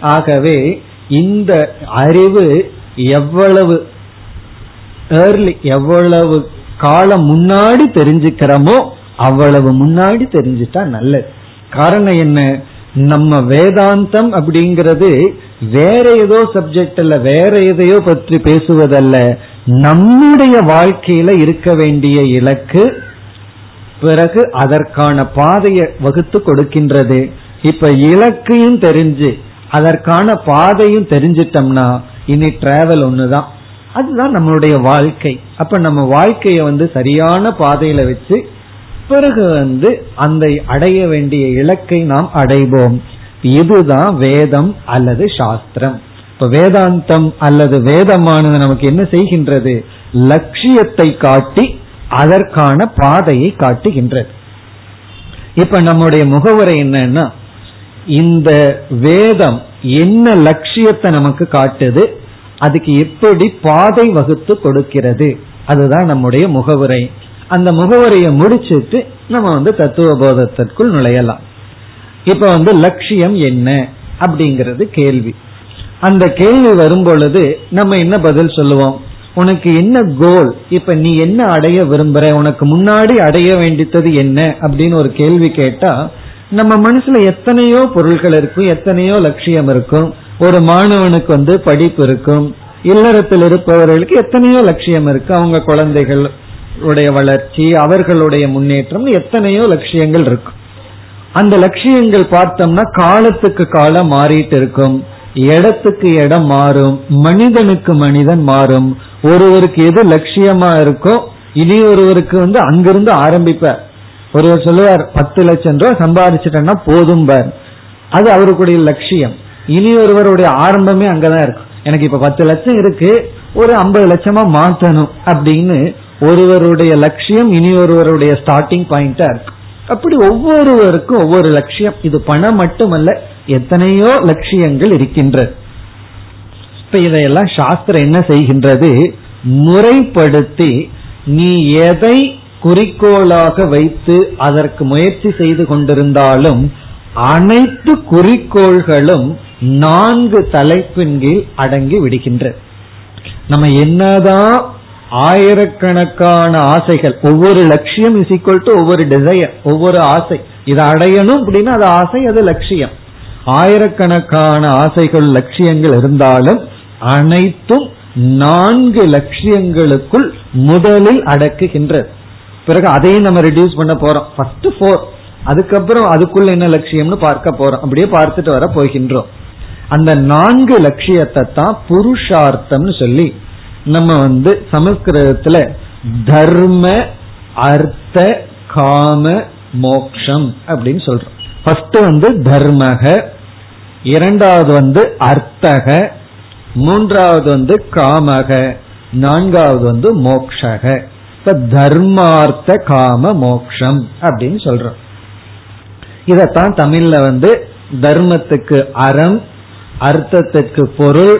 ஆகவே இந்த அறிவு எவ்வளவு ஏர்லி எவ்வளவு காலம் முன்னாடி தெரிஞ்சுக்கிறோமோ அவ்வளவு முன்னாடி தெரிஞ்சுட்டா நல்லது. காரணம் என்ன? நம்ம வேதாந்தம் அப்படிங்கிறது வேற ஏதோ சப்ஜெக்ட் அல்ல வேற எதையோ பற்றி பேசுவதல்ல. நம்முடைய வாழ்க்கையில இருக்க வேண்டிய இலக்கு பிறகு அதற்கான பாதையை வகுத்து கொடுக்கின்றது. இப்ப இலக்கையும் தெரிஞ்சு அதற்கான பாதையும் தெரிஞ்சிட்டோம்னா இனி டிராவல் ஒண்ணுதான். அதுதான் நம்மளுடைய வாழ்க்கை. அப்ப நம்ம வாழ்க்கைய வந்து சரியான பாதையில வச்சு பிறகு வந்து அந்த அடைய வேண்டிய இலக்கை நாம் அடைவோம். இதுதான் வேதம் அல்லது சாஸ்திரம்? இப்ப வேதாந்தம் அல்லது வேதமானது நமக்கு என்ன செய்கின்றது? லட்சியத்தை காட்டி அதற்கான பாதையை காட்டுகின்றது. இப்ப நம்முடைய முகவரை என்னன்னா இந்த வேதம் என்ன லட்சியத்தை நமக்கு காட்டுது அதுக்கு எப்படி பாதை வகுத்து கொடுக்கிறது? அதுதான் நம்முடைய முகவுரை. அந்த முகவரையை முடிச்சிட்டு நம்ம வந்து தத்துவ போதத்திற்குள் நுழையலாம். இப்ப வந்து லட்சியம் என்ன அப்படிங்கிறது கேள்வி. அந்த கேள்வி வரும் பொழுது நம்ம என்ன பதில் சொல்லுவோம்? உனக்கு என்ன கோல் இப்ப நீ என்ன அடைய விரும்புற? உனக்கு முன்னாடி அடைய வேண்டித்தது என்ன? அப்படின்னு ஒரு கேள்வி கேட்டா நம்ம மனசுல எத்தனையோ பொருள்கள் இருக்கும் எத்தனையோ லட்சியம் இருக்கும். ஒரு மாணவனுக்கு வந்து படிப்பு இருக்கும். இல்லறத்தில் இருப்பவர்களுக்கு எத்தனையோ லட்சியம் இருக்கு. அவங்க குழந்தைகள் உடைய வளர்ச்சி அவர்களுடைய முன்னேற்றம் எத்தனையோ லட்சியங்கள் இருக்கும். அந்த லட்சியங்கள் பார்த்தோம்னா காலத்துக்கு காலம் மாறிட்டு இருக்கும். இடத்துக்கு இடம் மாறும். மனிதனுக்கு மனிதன் மாறும். ஒருவருக்கு எது லட்சியமா இருக்கோ இனி ஒருவருக்கு வந்து அங்கிருந்து ஆரம்பிப்ப. ஒருவர் சொல்லுவார் பத்து லட்சம் ரூபாய் சம்பாதிச்சிட்டேன்னா போதும் பார். அது அவருக்குடைய லட்சியம். இனி ஒருவருடைய ஆரம்பமே அங்கதான் இருக்கும். எனக்கு இப்ப பத்து லட்சம் இருக்கு ஒரு ஐம்பது லட்சமா மாத்தணும் அப்படின்னு ஒருவருடைய லட்சியம் இனி ஒருவருடைய ஸ்டார்டிங் பாயிண்டா இருக்கு. அப்படி ஒவ்வொருவருக்கும் ஒவ்வொரு லட்சியம். இது பணம் மட்டுமல்ல எத்தனையோ லட்சியங்கள் இருக்கின்றது இப்ப இதையெல்லாம் சாஸ்திரம் என்ன செய்கின்றது? முறைப்படுத்தி நீ எதை குறிக்கோளாக வைத்து அதற்கு முயற்சி செய்து கொண்டிருந்தாலும் அனைத்து குறிக்கோள்களும் நான்கு தலைப்பின் கீழ் அடங்கி விடுகின்றது நம்ம என்னதான் ஆயிரக்கணக்கான ஆசைகள். ஒவ்வொரு லட்சியம் இஸ் டு ஒவ்வொரு டிசையர் ஒவ்வொரு ஆசை. இதை அடையணும் அப்படின்னா அது ஆசை அது லட்சியம். ஆயிரக்கணக்கான ஆசைகள் லட்சியங்கள் இருந்தாலும் அனைத்தும் நான்கு லட்சியங்களுக்குள் முதலில் அடக்குகின்றது. பிறகு அதையும் நம்ம ரெடியூஸ் பண்ண போறோம். ஃபர்ஸ்ட் ஃபோர் அதுக்கப்புறம் அதுக்குள்ள என்ன லட்சியம்னு பார்க்க போறோம். அப்படியே பார்த்துட்டு வர போகின்றோம். அந்த நான்கு லட்சியத்தை தான் புருஷார்த்தம்னு சொல்லி நம்ம வந்து சமஸ்கிருதத்துல தர்ம அர்த்த காம மோக்ஷம் அப்படின்னு சொல்றோம். ஃபர்ஸ்ட் வந்து தர்மக இரண்டாவது வந்து அர்த்தக மூன்றாவது வந்து காமக நான்காவது வந்து மோக்ஷக. இப்ப தர்மார்த்த காம மோக்ஷம் அப்படின்னு சொல்றோம். இதத்தான் தமிழ்ல வந்து தர்மத்துக்கு அறம் அர்த்தத்துக்கு பொருள்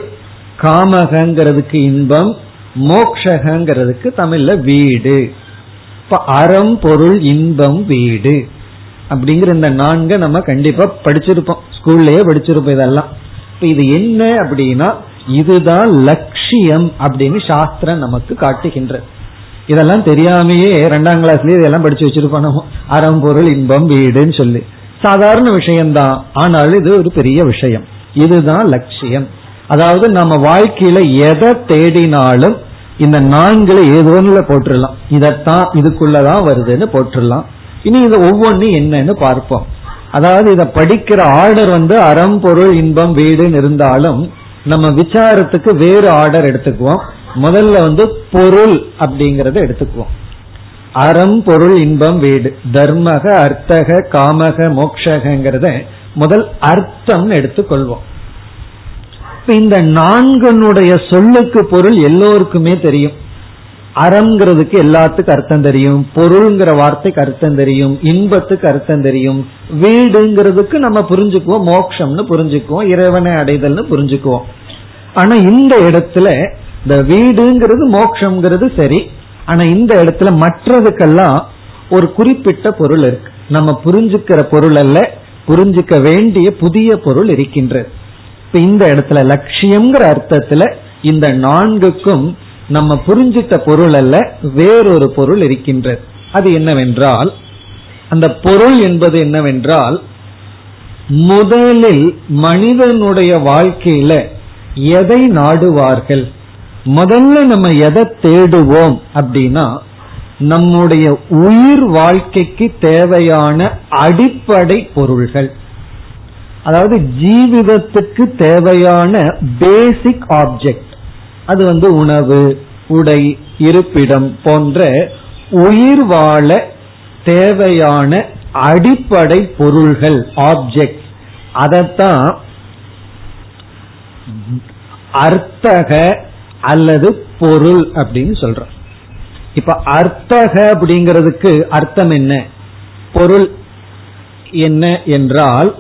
காமகங்கிறதுக்கு இன்பம் மோக்ஷகங்கிறதுக்கு தமிழ்ல வீடு. இப்ப அறம் பொருள் இன்பம் வீடு. அப்படிங்கிற இந்த நான்கு நம்ம கண்டிப்பா படிச்சிருப்போம். ஸ்கூல்லயே படிச்சிருப்போம் இதெல்லாம். இப்ப இது என்ன அப்படின்னா இதுதான் லட்சியம் அப்படின்னு சாஸ்திரம் நமக்கு காட்டுகின்ற. இதெல்லாம் தெரியாமையே ரெண்டாம் கிளாஸ்லயே இதெல்லாம் படிச்சு வச்சிருப்போம் நம்ம. அறம் பொருள் இன்பம் வீடுன்னு சொல்லி. சாதாரண விஷயம்தான். ஆனாலும் இது ஒரு பெரிய விஷயம். இதுதான் லட்சியம். அதாவது நம்ம வாழ்க்கையில எதை தேடினாலும் இந்த நான்களை ஏதோன்னு போட்டுடலாம் இதத்தான் இதுக்குள்ளதான் வருதுன்னு போட்டுடலாம் இனி இது ஒவ்வொன்றும் என்னன்னு பார்ப்போம். அதாவது இதை படிக்கிற ஆர்டர் வந்து அறம் பொருள் இன்பம் வீடுன்னு இருந்தாலும் நம்ம விசாரத்துக்கு வேறு ஆர்டர் எடுத்துக்குவோம். முதல்ல வந்து பொருள் அப்படிங்கறத எடுத்துக்குவோம். அறம் பொருள் இன்பம் வீடு. தர்மக அர்த்தக காமக மோக்ஷகங்கிறத முதல் அர்த்தம் எடுத்துக்கொள்வோம். இந்த நான்கனுடைய சொல்லுக்கு பொருள் எல்லோருக்குமே தெரியும். அறம்ங்கிறதுக்கு எல்லாத்துக்கும் அர்த்தம் தெரியும். பொருள்ங்கிற வார்த்தைக்கு அர்த்தம் தெரியும். இன்பத்துக்கு அர்த்தம் தெரியும். வீடுங்கிறதுக்கு நம்ம புரிஞ்சுக்குவோம். மோக்ஷம்னு புரிஞ்சுக்குவோம். இறைவனை அடைதல்னு புரிஞ்சுக்குவோம். ஆனா இந்த இடத்துல இந்த வீடுங்கிறது மோக்ஷங்கிறது சரி. ஆனா இந்த இடத்துல மற்றதுக்கெல்லாம் ஒரு குறிப்பிட்ட பொருள் இருக்கு. நம்ம புரிஞ்சுக்கிற பொருள் அல்ல. புரிஞ்சுக்க வேண்டிய புதிய பொருள் இருக்கின்றது. இப்ப இந்த இடத்துல லட்சியம்ங்கிற அர்த்தத்துல இந்த நான்குக்கும் நம்ம புரிஞ்சிட்ட பொருள் அல்ல வேறொரு பொருள் இருக்கின்றது. அது என்னவென்றால் அந்த பொருள் என்பது என்னவென்றால் முதலில் மனிதனுடைய வாழ்க்கையில எதை நாடுவார்கள்? முதல்ல நம்ம எதை தேடுவோம் அப்படின்னா நம்முடைய உயிர் வாழ்க்கைக்கு தேவையான அடிப்படை பொருள்கள். அதாவது ஜீவிதத்துக்கு தேவையான பேசிக் ஆப்ஜெக்ட் அது வந்து உணவு உடை இருப்பிடம் போன்ற உயிர் வாழ தேவையான அடிப்படை பொருள்கள் ஆப்ஜெக்ட் அதைத்தான் அர்த்தக அல்லது பொருள் அப்படின்னு சொல்றோம். இப்ப அர்த்தக அப்படிங்கிறதுக்கு அர்த்தம் என்ன? பொருள் என்ன என்றால்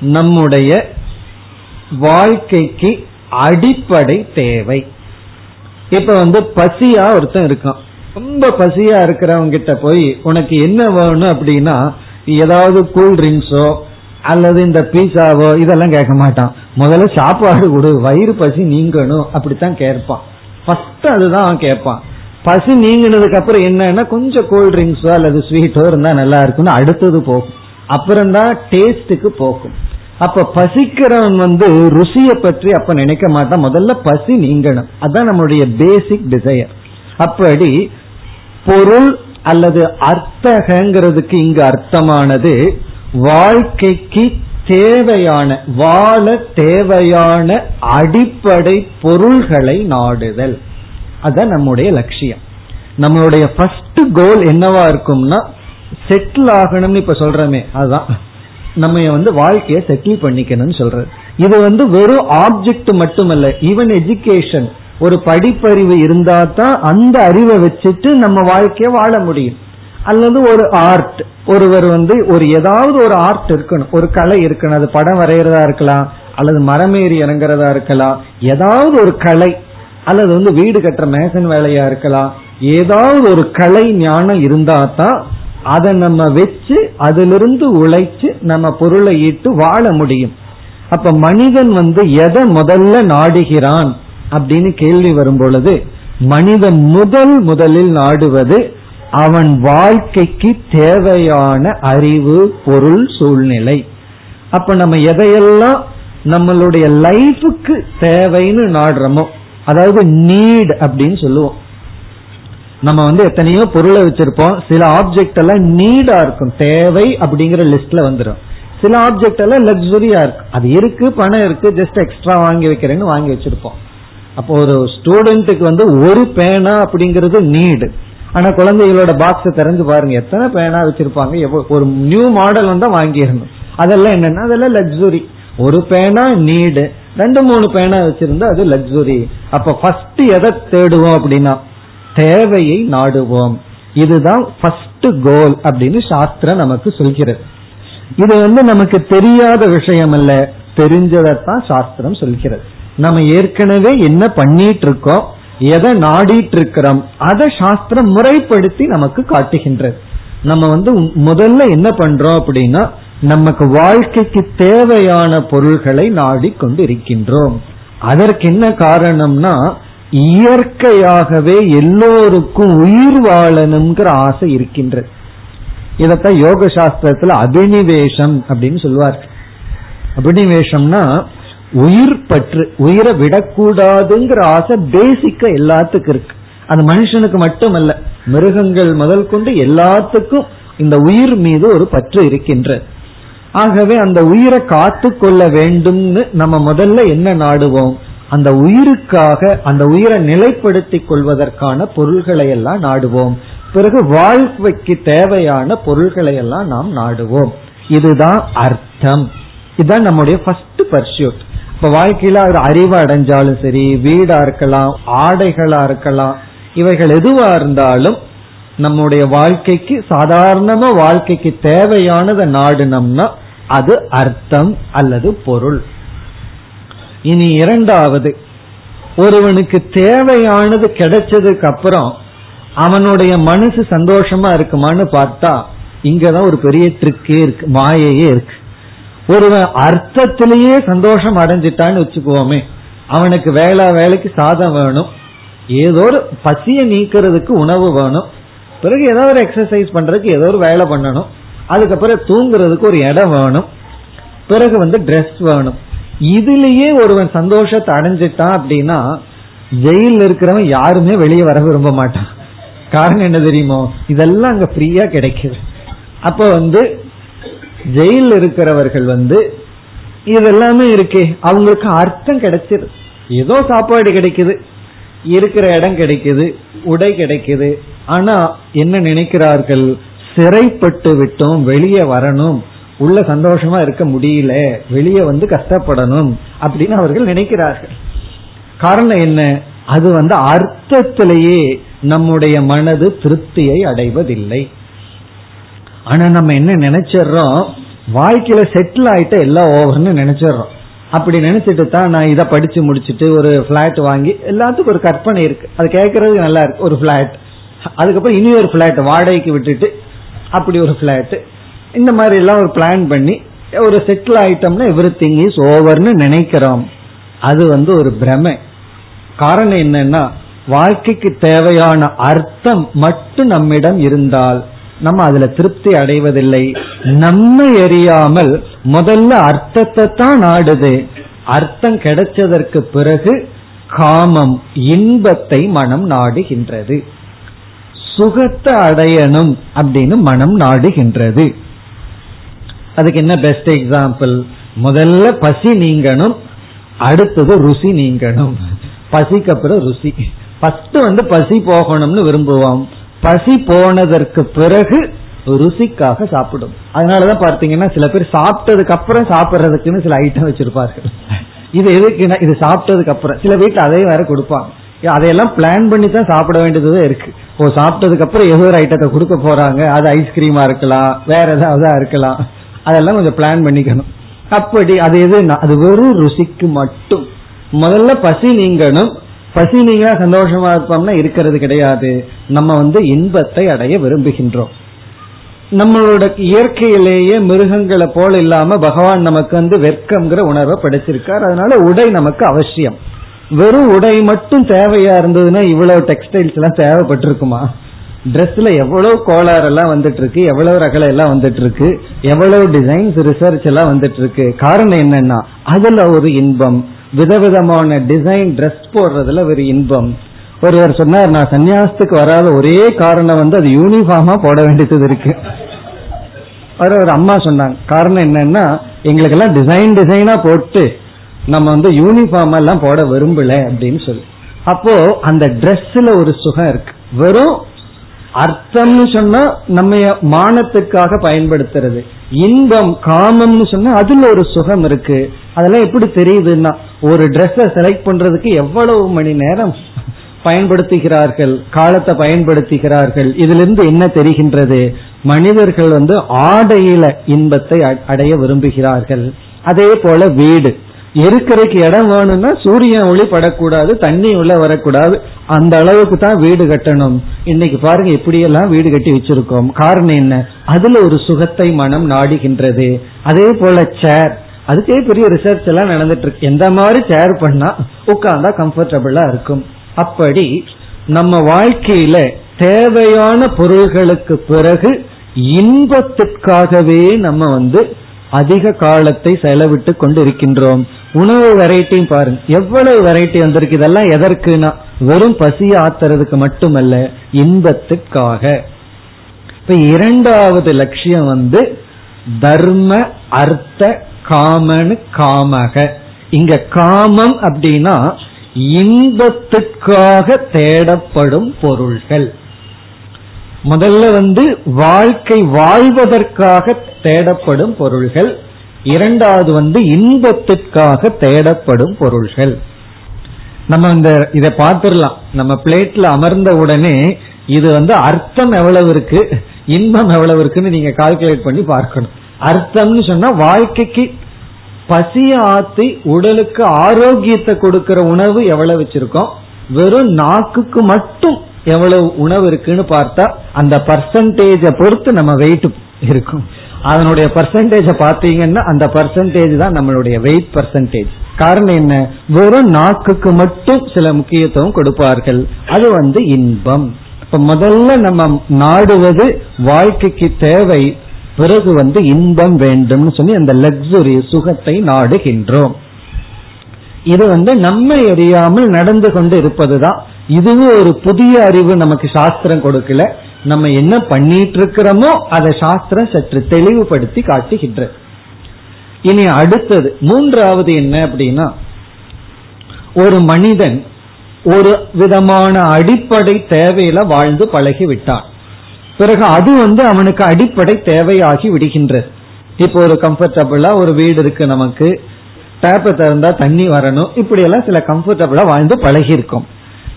நம்முடைய வாழ்க்கைக்கு அடிப்படை தேவை. இப்ப வந்து பசியா ஒருத்தன் இருக்கான். ரொம்ப பசியா இருக்கிறவங்க கிட்ட போய் உனக்கு என்ன வேணும் அப்படின்னா ஏதாவது கூல் ட்ரிங்க்ஸோ அல்லது இந்த பீஸாவோ இதெல்லாம் கேட்க மாட்டான். முதல்ல சாப்பாடு கொடு. வயிறு பசி நீங்கணும். அப்படித்தான் கேட்பான். ஃபர்ஸ்ட் அதுதான் அவன் கேட்பான். பசி நீங்கினதுக்கு அப்புறம் என்னன்னா கொஞ்சம் கூல் ட்ரிங்க்ஸோ அல்லது ஸ்வீட்டோ இருந்தா நல்லா இருக்கும்னு அடுத்தது போகும். அப்புறம்தான் டேஸ்டுக்கு போகும். அப்ப பசிக்கிறவன் வந்து ருசிய பற்றி அப்ப நினைக்க மாட்டான். முதல்ல பசி நீங்கணும். அதான் நம்மளுடைய பேசிக் டிசையர் அப்படி பொருள் அல்லது அர்த்தகங்கிறதுக்கு இங்கு அர்த்தமானது வாழ்க்கைக்கு தேவையான வாழ தேவையான அடிப்படை பொருள்களை நாடுதல். அதான் நம்முடைய லட்சியம். நம்மளுடைய ஃபர்ஸ்ட் கோல் என்னவா இருக்கும்னா செட்டில் ஆகணும்னு இப்ப சொல்றமே. அதுதான் நம்ம வந்து வாழ்க்கையை செட்டில் பண்ணிக்கணும்னு சொல்றது இது வந்து வெறும் ஆப்ஜெக்ட் மட்டுமல்ல ஈவன் எஜுகேஷன் ஒரு படிப்பறிவு இருந்தா தான் அந்த அறிவை வச்சுட்டு நம்ம வாழ்க்கைய வாழ முடியும். அல்லது ஒரு ஆர்ட் ஒருவர் வந்து ஒரு ஏதாவது ஒரு ஆர்ட் இருக்கணும். ஒரு கலை இருக்கணும். அது படம் வரைகிறதா இருக்கலாம் அல்லது மரமேறி இறங்குறதா இருக்கலாம். ஏதாவது ஒரு கலை. அல்லது வந்து வீடு கட்டுற மேசன் வேலையா இருக்கலாம். ஏதாவது ஒரு கலை ஞானம் இருந்தா தான் அதை நம்ம வச்சு அதிலிருந்து உழைச்சு நம்ம பொருளை ஈட்டு வாழ முடியும். அப்ப மனிதன் வந்து எதை முதல்ல நாடுகிறான் அப்படின்னு கேள்வி வரும் பொழுது மனிதன் முதல் முதலில் நாடுவது அவன் வாழ்க்கைக்கு தேவையான அறிவு பொருள் சூழ்நிலை. அப்ப நம்ம எதையெல்லாம் நம்மளுடைய லைஃபுக்கு தேவைன்னு நாடுறோமோ அதாவது நீட் அப்படின்னு சொல்லுவோம். நம்ம வந்து எத்தனையோ பொருளை வச்சிருப்போம். சில ஆப்ஜெக்ட் எல்லாம் நீடா இருக்கும். தேவை அப்படிங்கிற லிஸ்ட்ல வந்துடும் சில ஆப்ஜெக்ட் எல்லாம் லக்ஸுரியா இருக்கு அது இருக்கு பணம் இருக்கு ஜஸ்ட் எக்ஸ்ட்ரா வாங்கி வைக்கிறேன்னு வாங்கி வச்சிருப்போம். அப்போ ஒரு ஸ்டூடெண்ட்டுக்கு வந்து ஒரு பேனா அப்படிங்கிறது நீடு ஆனா குழந்தைகளோட பாக்ஸ் திறந்து பாருங்க. எத்தனை பேனா வச்சிருப்பாங்க? ஒரு நியூ மாடல் வந்தா வாங்கிடணும். அதெல்லாம் என்னன்னா அதெல்லாம் லக்ஸுரி ஒரு பேனா நீடு ரெண்டு மூணு பேனா வச்சிருந்தா அது லக்ஸுரி அப்ப ஃபர்ஸ்ட் எதை தேடுவோம் அப்படின்னா தேவையை நாடுவோம். இதுதான் ஃபர்ஸ்ட் கோல் அப்படின்னு சாஸ்திரம் நமக்கு சொல்கிறது. இது வந்து நமக்கு தெரியாத விஷயம் அல்ல தெரிஞ்சதான் சாஸ்திரம் சொல்கிறது. நம்ம ஏற்கனவே என்ன பண்ணிட்டு இருக்கோம் எதை நாடிட்டு இருக்கிறோம் அதை சாஸ்திரம் முறைப்படுத்தி நமக்கு காட்டுகின்றது. நம்ம வந்து முதல்ல என்ன பண்றோம் அப்படின்னா நமக்கு வாழ்க்கைக்கு தேவையான பொருள்களை நாடிக்கொண்டு இருக்கின்றோம் அதற்கு என்ன காரணம்னா இயற்கையாகவே எல்லோருக்கும் உயிர் வாழணுங்கிற ஆசை இருக்கின்றது. இதத்தான் யோக சாஸ்திரத்துல அபினிவேஷம் அப்படின்னு சொல்லுவார் அபினிவேஷம்னா உயிர் பற்று உயிரை விடக்கூடாதுங்கிற ஆசை பேசிக்க எல்லாத்துக்கும் இருக்கு. அது மனுஷனுக்கு மட்டுமல்ல மிருகங்கள் முதல் கொண்டு எல்லாத்துக்கும் இந்த உயிர் மீது ஒரு பற்று இருக்கின்றது. ஆகவே அந்த உயிரை காத்து கொள்ள வேண்டும்னு நம்ம முதல்ல என்ன நாடுவோம்? அந்த உயிருக்காக அந்த உயிரை நிலைப்படுத்திக் கொள்வதற்கான பொருள்களை எல்லாம் நாடுவோம். பிறகு வாழ்க்கைக்கு தேவையான பொருள்களை எல்லாம் நாம் நாடுவோம். இதுதான் அர்த்தம். இதுதான் நம்முடைய ஃபர்ஸ்ட் பர்சியூட் இப்ப வாழ்க்கையில ஒரு அறிவு அடைஞ்சாலும் சரி வீடா இருக்கலாம் ஆடைகளா இருக்கலாம் இவைகள் எதுவா இருந்தாலும் நம்முடைய வாழ்க்கைக்கு சாதாரணமா வாழ்க்கைக்கு தேவையானதை நாடுனம்னா அது அர்த்தம் அல்லது பொருள். இனி இரண்டாவது. ஒருவனுக்கு தேவையானது கிடைச்சதுக்கு அப்புறம் அவனுடைய மனசு சந்தோஷமா இருக்குமான்னு பார்த்தா இங்கதான் ஒரு பெரிய ட்ரிக்கே இருக்கு மாயையே இருக்கு. ஒருவன் அர்த்தத்திலேயே சந்தோஷம் அடைஞ்சிட்டான்னு வச்சுக்குவோமே அவனுக்கு வேலை வேலைக்கு சாதம் வேணும் ஏதோ ஒரு பசியை நீக்கிறதுக்கு உணவு வேணும் பிறகு ஏதோ ஒரு எக்ஸசைஸ் பண்றதுக்கு ஏதோ ஒரு வேலை பண்ணணும் அதுக்கப்புறம் தூங்குறதுக்கு ஒரு இடம் வேணும் பிறகு வந்து ட்ரெஸ் வேணும். இதுலயே ஒருவன் சந்தோஷத்தை அடைஞ்சிட்டான் அப்படின்னா ஜெயில இருக்கிறவன் யாருமே வெளியே வர விரும்ப மாட்டான். காரணம் என்ன தெரியுமோ? இதெல்லாம் அங்க ஃப்ரீயா கிடைக்குது. அப்ப வந்து ஜெயில இருக்கிறவர்கள் வந்து இதெல்லாமே இருக்கே அவங்களுக்கு அர்த்தம் கிடைச்சிரு ஏதோ சாப்பாடு கிடைக்குது இருக்கிற இடம் கிடைக்குது உடை கிடைக்குது ஆனா என்ன நினைக்கிறார்கள்? சிறைப்பட்டு விட்டோம் வெளியே வரணும். உள்ள சந்தோஷமா இருக்க முடியல வெளியே வந்து கஷ்டப்படணும் அப்படின்னு அவர்கள் நினைக்கிறார்கள். காரணம் என்ன? அது வந்து அர்த்தத்திலேயே நம்முடைய மனது திருப்தியை அடைவதில்லை. ஆனா நம்ம என்ன நினைச்சிடறோம்? வாழ்க்கையில செட்டில் ஆயிட்ட எல்லாம் ஓவர்னு நினைச்சிடறோம். அப்படி நினைச்சிட்டு தான் நான் இதை படிச்சு முடிச்சுட்டு ஒரு பிளாட் வாங்கி எல்லாத்துக்கும் ஒரு கற்பனை இருக்கு. அது கேட்கறதுக்கு நல்லா இருக்கு. ஒரு பிளாட் அதுக்கப்புறம் இனி ஒரு பிளாட் வாடகைக்கு விட்டுட்டு அப்படி ஒரு பிளாட் இந்த மாதிரி எல்லாம் ஒரு பிளான் பண்ணி ஒரு செட்டில் ஆயிட்டோம்னா எவ்ரி திங் இஸ் ஓவர்னு நினைக்கிறோம். அது வந்து ஒரு பிரமை. காரணம் என்னன்னா வாழ்க்கைக்கு தேவையான அர்த்தம் மட்டும் நம்மிடம் இருந்தால் நம்ம அதுல திருப்தி அடைவதில்லை. நம்மை எறியாமல் முதல்ல அர்த்தத்தை தான் நாடுது. அர்த்தம் கிடைச்சதற்கு பிறகு காமம் இன்பத்தை மனம் நாடுகின்றது. சுகத்தை அடையணும் அப்படின்னு மனம் நாடுகின்றது. அதுக்கு என்ன பெஸ்ட் எக்ஸாம்பிள் முதல்ல பசி நீங்கணும் அடுத்தது ருசி நீங்கணும். பசிக்கு அப்புறம் ருசி. ஃபர்ஸ்ட் வந்து பசி போகணும்னு விரும்புவோம். பசி போனதற்கு பிறகு ருசிக்காக சாப்பிடும். அதனாலதான் பார்த்தீங்கன்னா சில பேர் சாப்பிட்டதுக்கு அப்புறம் சாப்பிட்றதுக்குன்னு சில ஐட்டம் வச்சிருப்பார்கள். இது எதுக்குன்னா இது சாப்பிட்டதுக்கு அப்புறம். சில வீட்டுல அதையும் வேற கொடுப்பாங்க. அதையெல்லாம் பிளான் பண்ணி தான் சாப்பிட வேண்டியது இருக்கு. ஓ சாப்பிட்டதுக்கு அப்புறம் ஏதோ ஒரு ஐட்டத்தை கொடுக்க போறாங்க. அது ஐஸ்கிரீமா இருக்கலாம். வேற ஏதாவது இருக்கலாம். அதெல்லாம் கொஞ்சம் பிளான் பண்ணிக்கணும். அப்படி அது எது? அது வெறும் ருசிக்கு மட்டும். முதல்ல பசி நீங்கணும். பசி நீங்க சந்தோஷமா இருப்போம்னா இருக்கிறது கிடையாது. நம்ம வந்து இன்பத்தை அடைய விரும்புகின்றோம். நம்மளோட இயற்கையிலேயே மிருகங்களை போல இல்லாம பகவான் நமக்கு வந்து வெட்கம்ங்கிற உணர்வை படைச்சிருக்கார். அதனால உடை நமக்கு அவசியம். வெறும் உடை மட்டும் தேவையா இருந்ததுன்னா இவ்வளவு டெக்ஸ்டைல்ஸ் எல்லாம் தேவைப்பட்டிருக்குமா? ட்ரெஸ்ல எவ்வளவு கோளாறு எல்லாம் வந்துட்டு இருக்கு எவ்வளவு ரகலை எல்லாம் வந்துட்டு இருக்கு எவ்வளவு டிசைன்ஸ் ரிசர்ச் எல்லாம் வந்துட்டு இருக்கு காரணம் என்னன்னா அதுல ஒரு இன்பம். விதவிதமான டிசைன் ட்ரெஸ் போடுறதுல ஒரு இன்பம். ஒருவர் சொன்னார் நான் சன்னியாசத்துக்கு வராத ஒரே காரணம் வந்து அது யூனிஃபார்மா போட வேண்டியது இருக்கு. ஒரு அம்மா சொன்னாங்க. காரணம் என்னன்னா எங்களுக்கு எல்லாம் டிசைன் டிசைனா போட்டு நம்ம வந்து யூனிஃபார்ம் எல்லாம் போட விரும்பல அப்படின்னு சொல்லி. அப்போ அந்த ட்ரெஸ்ல ஒரு சுகம் இருக்கு. வெறும் அர்த்தம்னு சொன்னா நம்ம மானத்துக்காக பயன்படுத்துறது. இன்பம் காமம்னு சொன்னா அதுல ஒரு சுகம் இருக்கு. அதெல்லாம் எப்படி தெரியுதுன்னா ஒரு ட்ரெஸ்ஸ செலக்ட் பண்றதுக்கு எவ்வளவு மணி நேரம் பயன்படுத்துகிறார்கள் காலத்தை பயன்படுத்துகிறார்கள் இதுல இருந்து என்ன தெரிகின்றது? மனிதர்கள் வந்து ஆடையில இன்பத்தை அடைய விரும்புகிறார்கள். அதே போல வீடு. இருக்கிறதுக்கு இடம் வேணும்னா சூரியன் ஒளி படக்கூடாது தண்ணி உள்ள வரக்கூடாது. அந்த அளவுக்கு தான் வீடு கட்டணும். இன்னைக்கு பாருங்க எப்படியெல்லாம் வீடு கட்டி வச்சிருக்கோம். காரணம் என்ன? அதுல ஒரு சுகத்தை மனம் நாடுகின்றது. அதே போல சேர் அதுக்கே பெரிய ரிசர்ச் எல்லாம் நடந்துட்டு இருக்கு. எந்த மாதிரி சேர் பண்ணா உட்கார்ந்தா கம்ஃபர்டபுளா இருக்கும். அப்படி நம்ம வாழ்க்கையில தேவையான பொருள்களுக்கு பிறகு இன்பத்திற்காகவே நம்ம வந்து அதிக காலத்தை செலவிட்டு கொண்டு இருக்கின்றோம் உணவு வெரைட்டியும் பாருங்க. எவ்வளவு வெரைட்டி வந்திருக்கு? இதெல்லாம் எதற்குனா வெறும் பசி ஆத்துறதுக்கு மட்டுமல்ல இன்பத்துக்காக. இப்ப இரண்டாவது லட்சியம் வந்து தர்ம அர்த்த காமனு காமக. இங்க காமம் அப்படின்னா இன்பத்துக்காக தேடப்படும் பொருள்கள். முதல்ல வந்து வாழ்க்கை வாழ்வதற்காக தேடப்படும் பொருள்கள் இரண்டாவது வந்து இன்பத்திற்காக தேடப்படும் பொருள்கள். நம்ம இந்த இதை பார்த்துடலாம். நம்ம பிளேட்ல அமர்ந்த உடனே இது வந்து அர்த்தம் எவ்வளவு இருக்கு இன்பம் எவ்வளவு இருக்குன்னு நீங்க கால்குலேட் பண்ணி பார்க்கணும். அர்த்தம்னு சொன்னா வாழ்க்கைக்கு பசிய ஆத்தி உடலுக்கு ஆரோக்கியத்தை கொடுக்கிற உணவு எவ்வளவு வச்சிருக்கோம்? வெறும் நாக்குக்கு மட்டும். எவ்வளவு உணவு இருக்குன்னு பார்த்தா அந்த பர்சன்டேஜ பொறுத்து நம்ம வெயிட் இருக்கும். அதனுடைய பர்சன்டேஜ பாத்தீங்கன்னா அந்த பர்சன்டேஜ் தான் நம்மளுடைய வெயிட் பர்சன்டேஜ் காரணம் என்ன? வெறும் நாக்குக்கு மட்டும் சில முக்கியத்துவம் கொடுப்பார்கள். அது வந்து இன்பம். இப்ப முதல்ல நம்ம நாடுவது வாழ்க்கைக்கு தேவை. பிறகு வந்து இன்பம் வேண்டும்னு சொல்லி அந்த லக்ஸுரி சுகத்தை நாடுகின்றோம். இது வந்து நம்மை அறியாமல் நடந்து கொண்டு இருப்பதுதான் இதுவும் ஒரு புதிய அறிவு நமக்கு சாஸ்திரம் கொடுக்கல. நம்ம என்ன பண்ணிட்டு இருக்கிறோமோ அதை சாஸ்திரம் சற்று தெளிவுபடுத்தி காட்டுகின்ற இனி அடுத்தது மூன்றாவது என்ன அப்படின்னா ஒரு மனிதன் ஒரு விதமான அடிப்படை தேவையில வாழ்ந்து பழகி விட்டான் பிறகு அது வந்து அவனுக்கு அடிப்படை தேவையாகி விடுகின்றது. இப்போ ஒரு கம்ஃபர்டபுளா ஒரு வீடு இருக்கு நமக்கு. டேப்பை திறந்தா தண்ணி வரணும். இப்படி எல்லாம் சில கம்ஃபர்டபுளா வாழ்ந்து பழகி இருக்கும்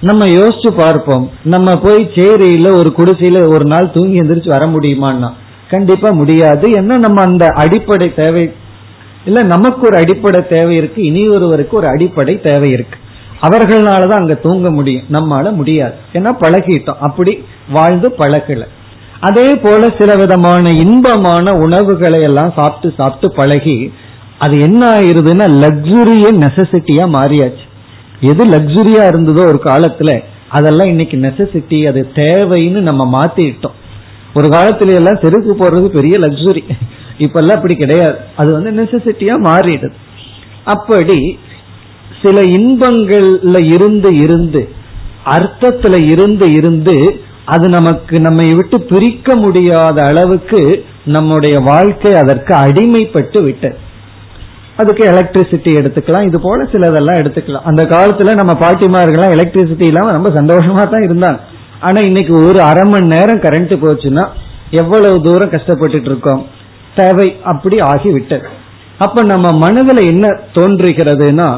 நம்ம யோசிச்சு பார்ப்போம். நம்ம போய் சேரியில ஒரு குடிசையில ஒரு நாள் தூங்கி எந்திரிச்சு வர முடியுமான்னா? கண்டிப்பா முடியாது. ஏன்னா நம்ம அந்த அடிப்படை தேவை இல்ல நமக்கு ஒரு அடிப்படை தேவை இருக்கு. இனி ஒருவருக்கு ஒரு அடிப்படை தேவை இருக்கு. அவர்களாலதான் அங்க தூங்க முடியும். நம்மால முடியாது. ஏன்னா பழகிட்டோம். அப்படி வாழ்ந்து பழகல. அதே போல சில விதமான இன்பமான உணவுகளை எல்லாம் சாப்பிட்டு சாப்பிட்டு பழகி அது என்ன ஆயிருதுன்னா லக்ஸுரிய நெசசிட்டியா மாறியாச்சு. எது லக்ஸுரியா இருந்ததோ ஒரு காலத்துல அதெல்லாம் இன்னைக்கு நெசசிட்டி அது தேவைன்னு நம்ம மாத்திட்டோம் ஒரு காலத்துல எல்லாம் செருக்கு போடுறது பெரிய லக்ஸுரி இப்ப எல்லாம் அப்படி கிடையாது. அது வந்து நெசசிட்டியா மாறிடுது. அப்படி சில இன்பங்கள்ல இருந்து இருந்து அர்த்தத்துல இருந்து இருந்து அது நமக்கு நம்மை விட்டு பிரிக்க முடியாத அளவுக்கு நம்முடைய வாழ்க்கை அதற்கு அடிமைப்பட்டு விட்டது. அதுக்கு எலக்ட்ரிசிட்டி எடுத்துக்கலாம். இது போல சிலதெல்லாம் எடுத்துக்கலாம். அந்த காலத்துல நம்ம பாட்டிமார்கள்லாம் எலக்ட்ரிசிட்டி இல்லாம ரொம்ப சந்தோஷமா தான் இருந்தாங்க. ஆனா இன்னைக்கு ஒரு அரை மணி நேரம் கரண்ட் போச்சுன்னா எவ்வளவு தூரம் கஷ்டப்பட்டுட்டு இருக்கோம்? தேவை அப்படி ஆகிவிட்டது. அப்ப நம்ம மனதுல என்ன தோன்றுகிறதுனா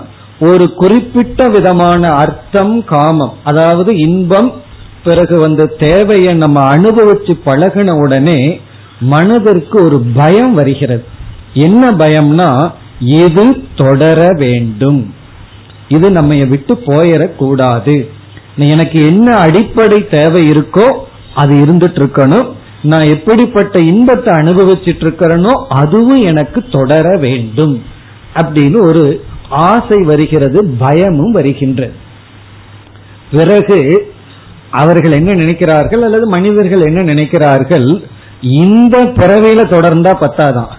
ஒரு குறிப்பிட்ட விதமான அர்த்தம் காமம். அதாவது இன்பம் பிறகு வந்து தேவையை நம்ம அனுபவிச்சு பழகின உடனே மனதிற்கு ஒரு பயம் வருகிறது. என்ன பயம்னா இது தொடர வேண்டும். இது நம்ம விட்டு போயிடக்கூடாது எனக்கு என்ன அடிப்படை தேவை இருக்கோ அது இருந்துட்டு இருக்கணும் நான் எப்படிப்பட்ட இன்பத்தை அனுபவிச்சுட்டு இருக்கிறேனோ அதுவும் எனக்கு தொடர வேண்டும். அப்படின்னு ஒரு ஆசை வருகிறது பயமும் வருகின்றது. பிறகு அவர்கள் என்ன நினைக்கிறார்கள் அல்லது மனிதர்கள் என்ன நினைக்கிறார்கள்? இந்த பிறவையில தொடர்ந்தா பத்தாதான்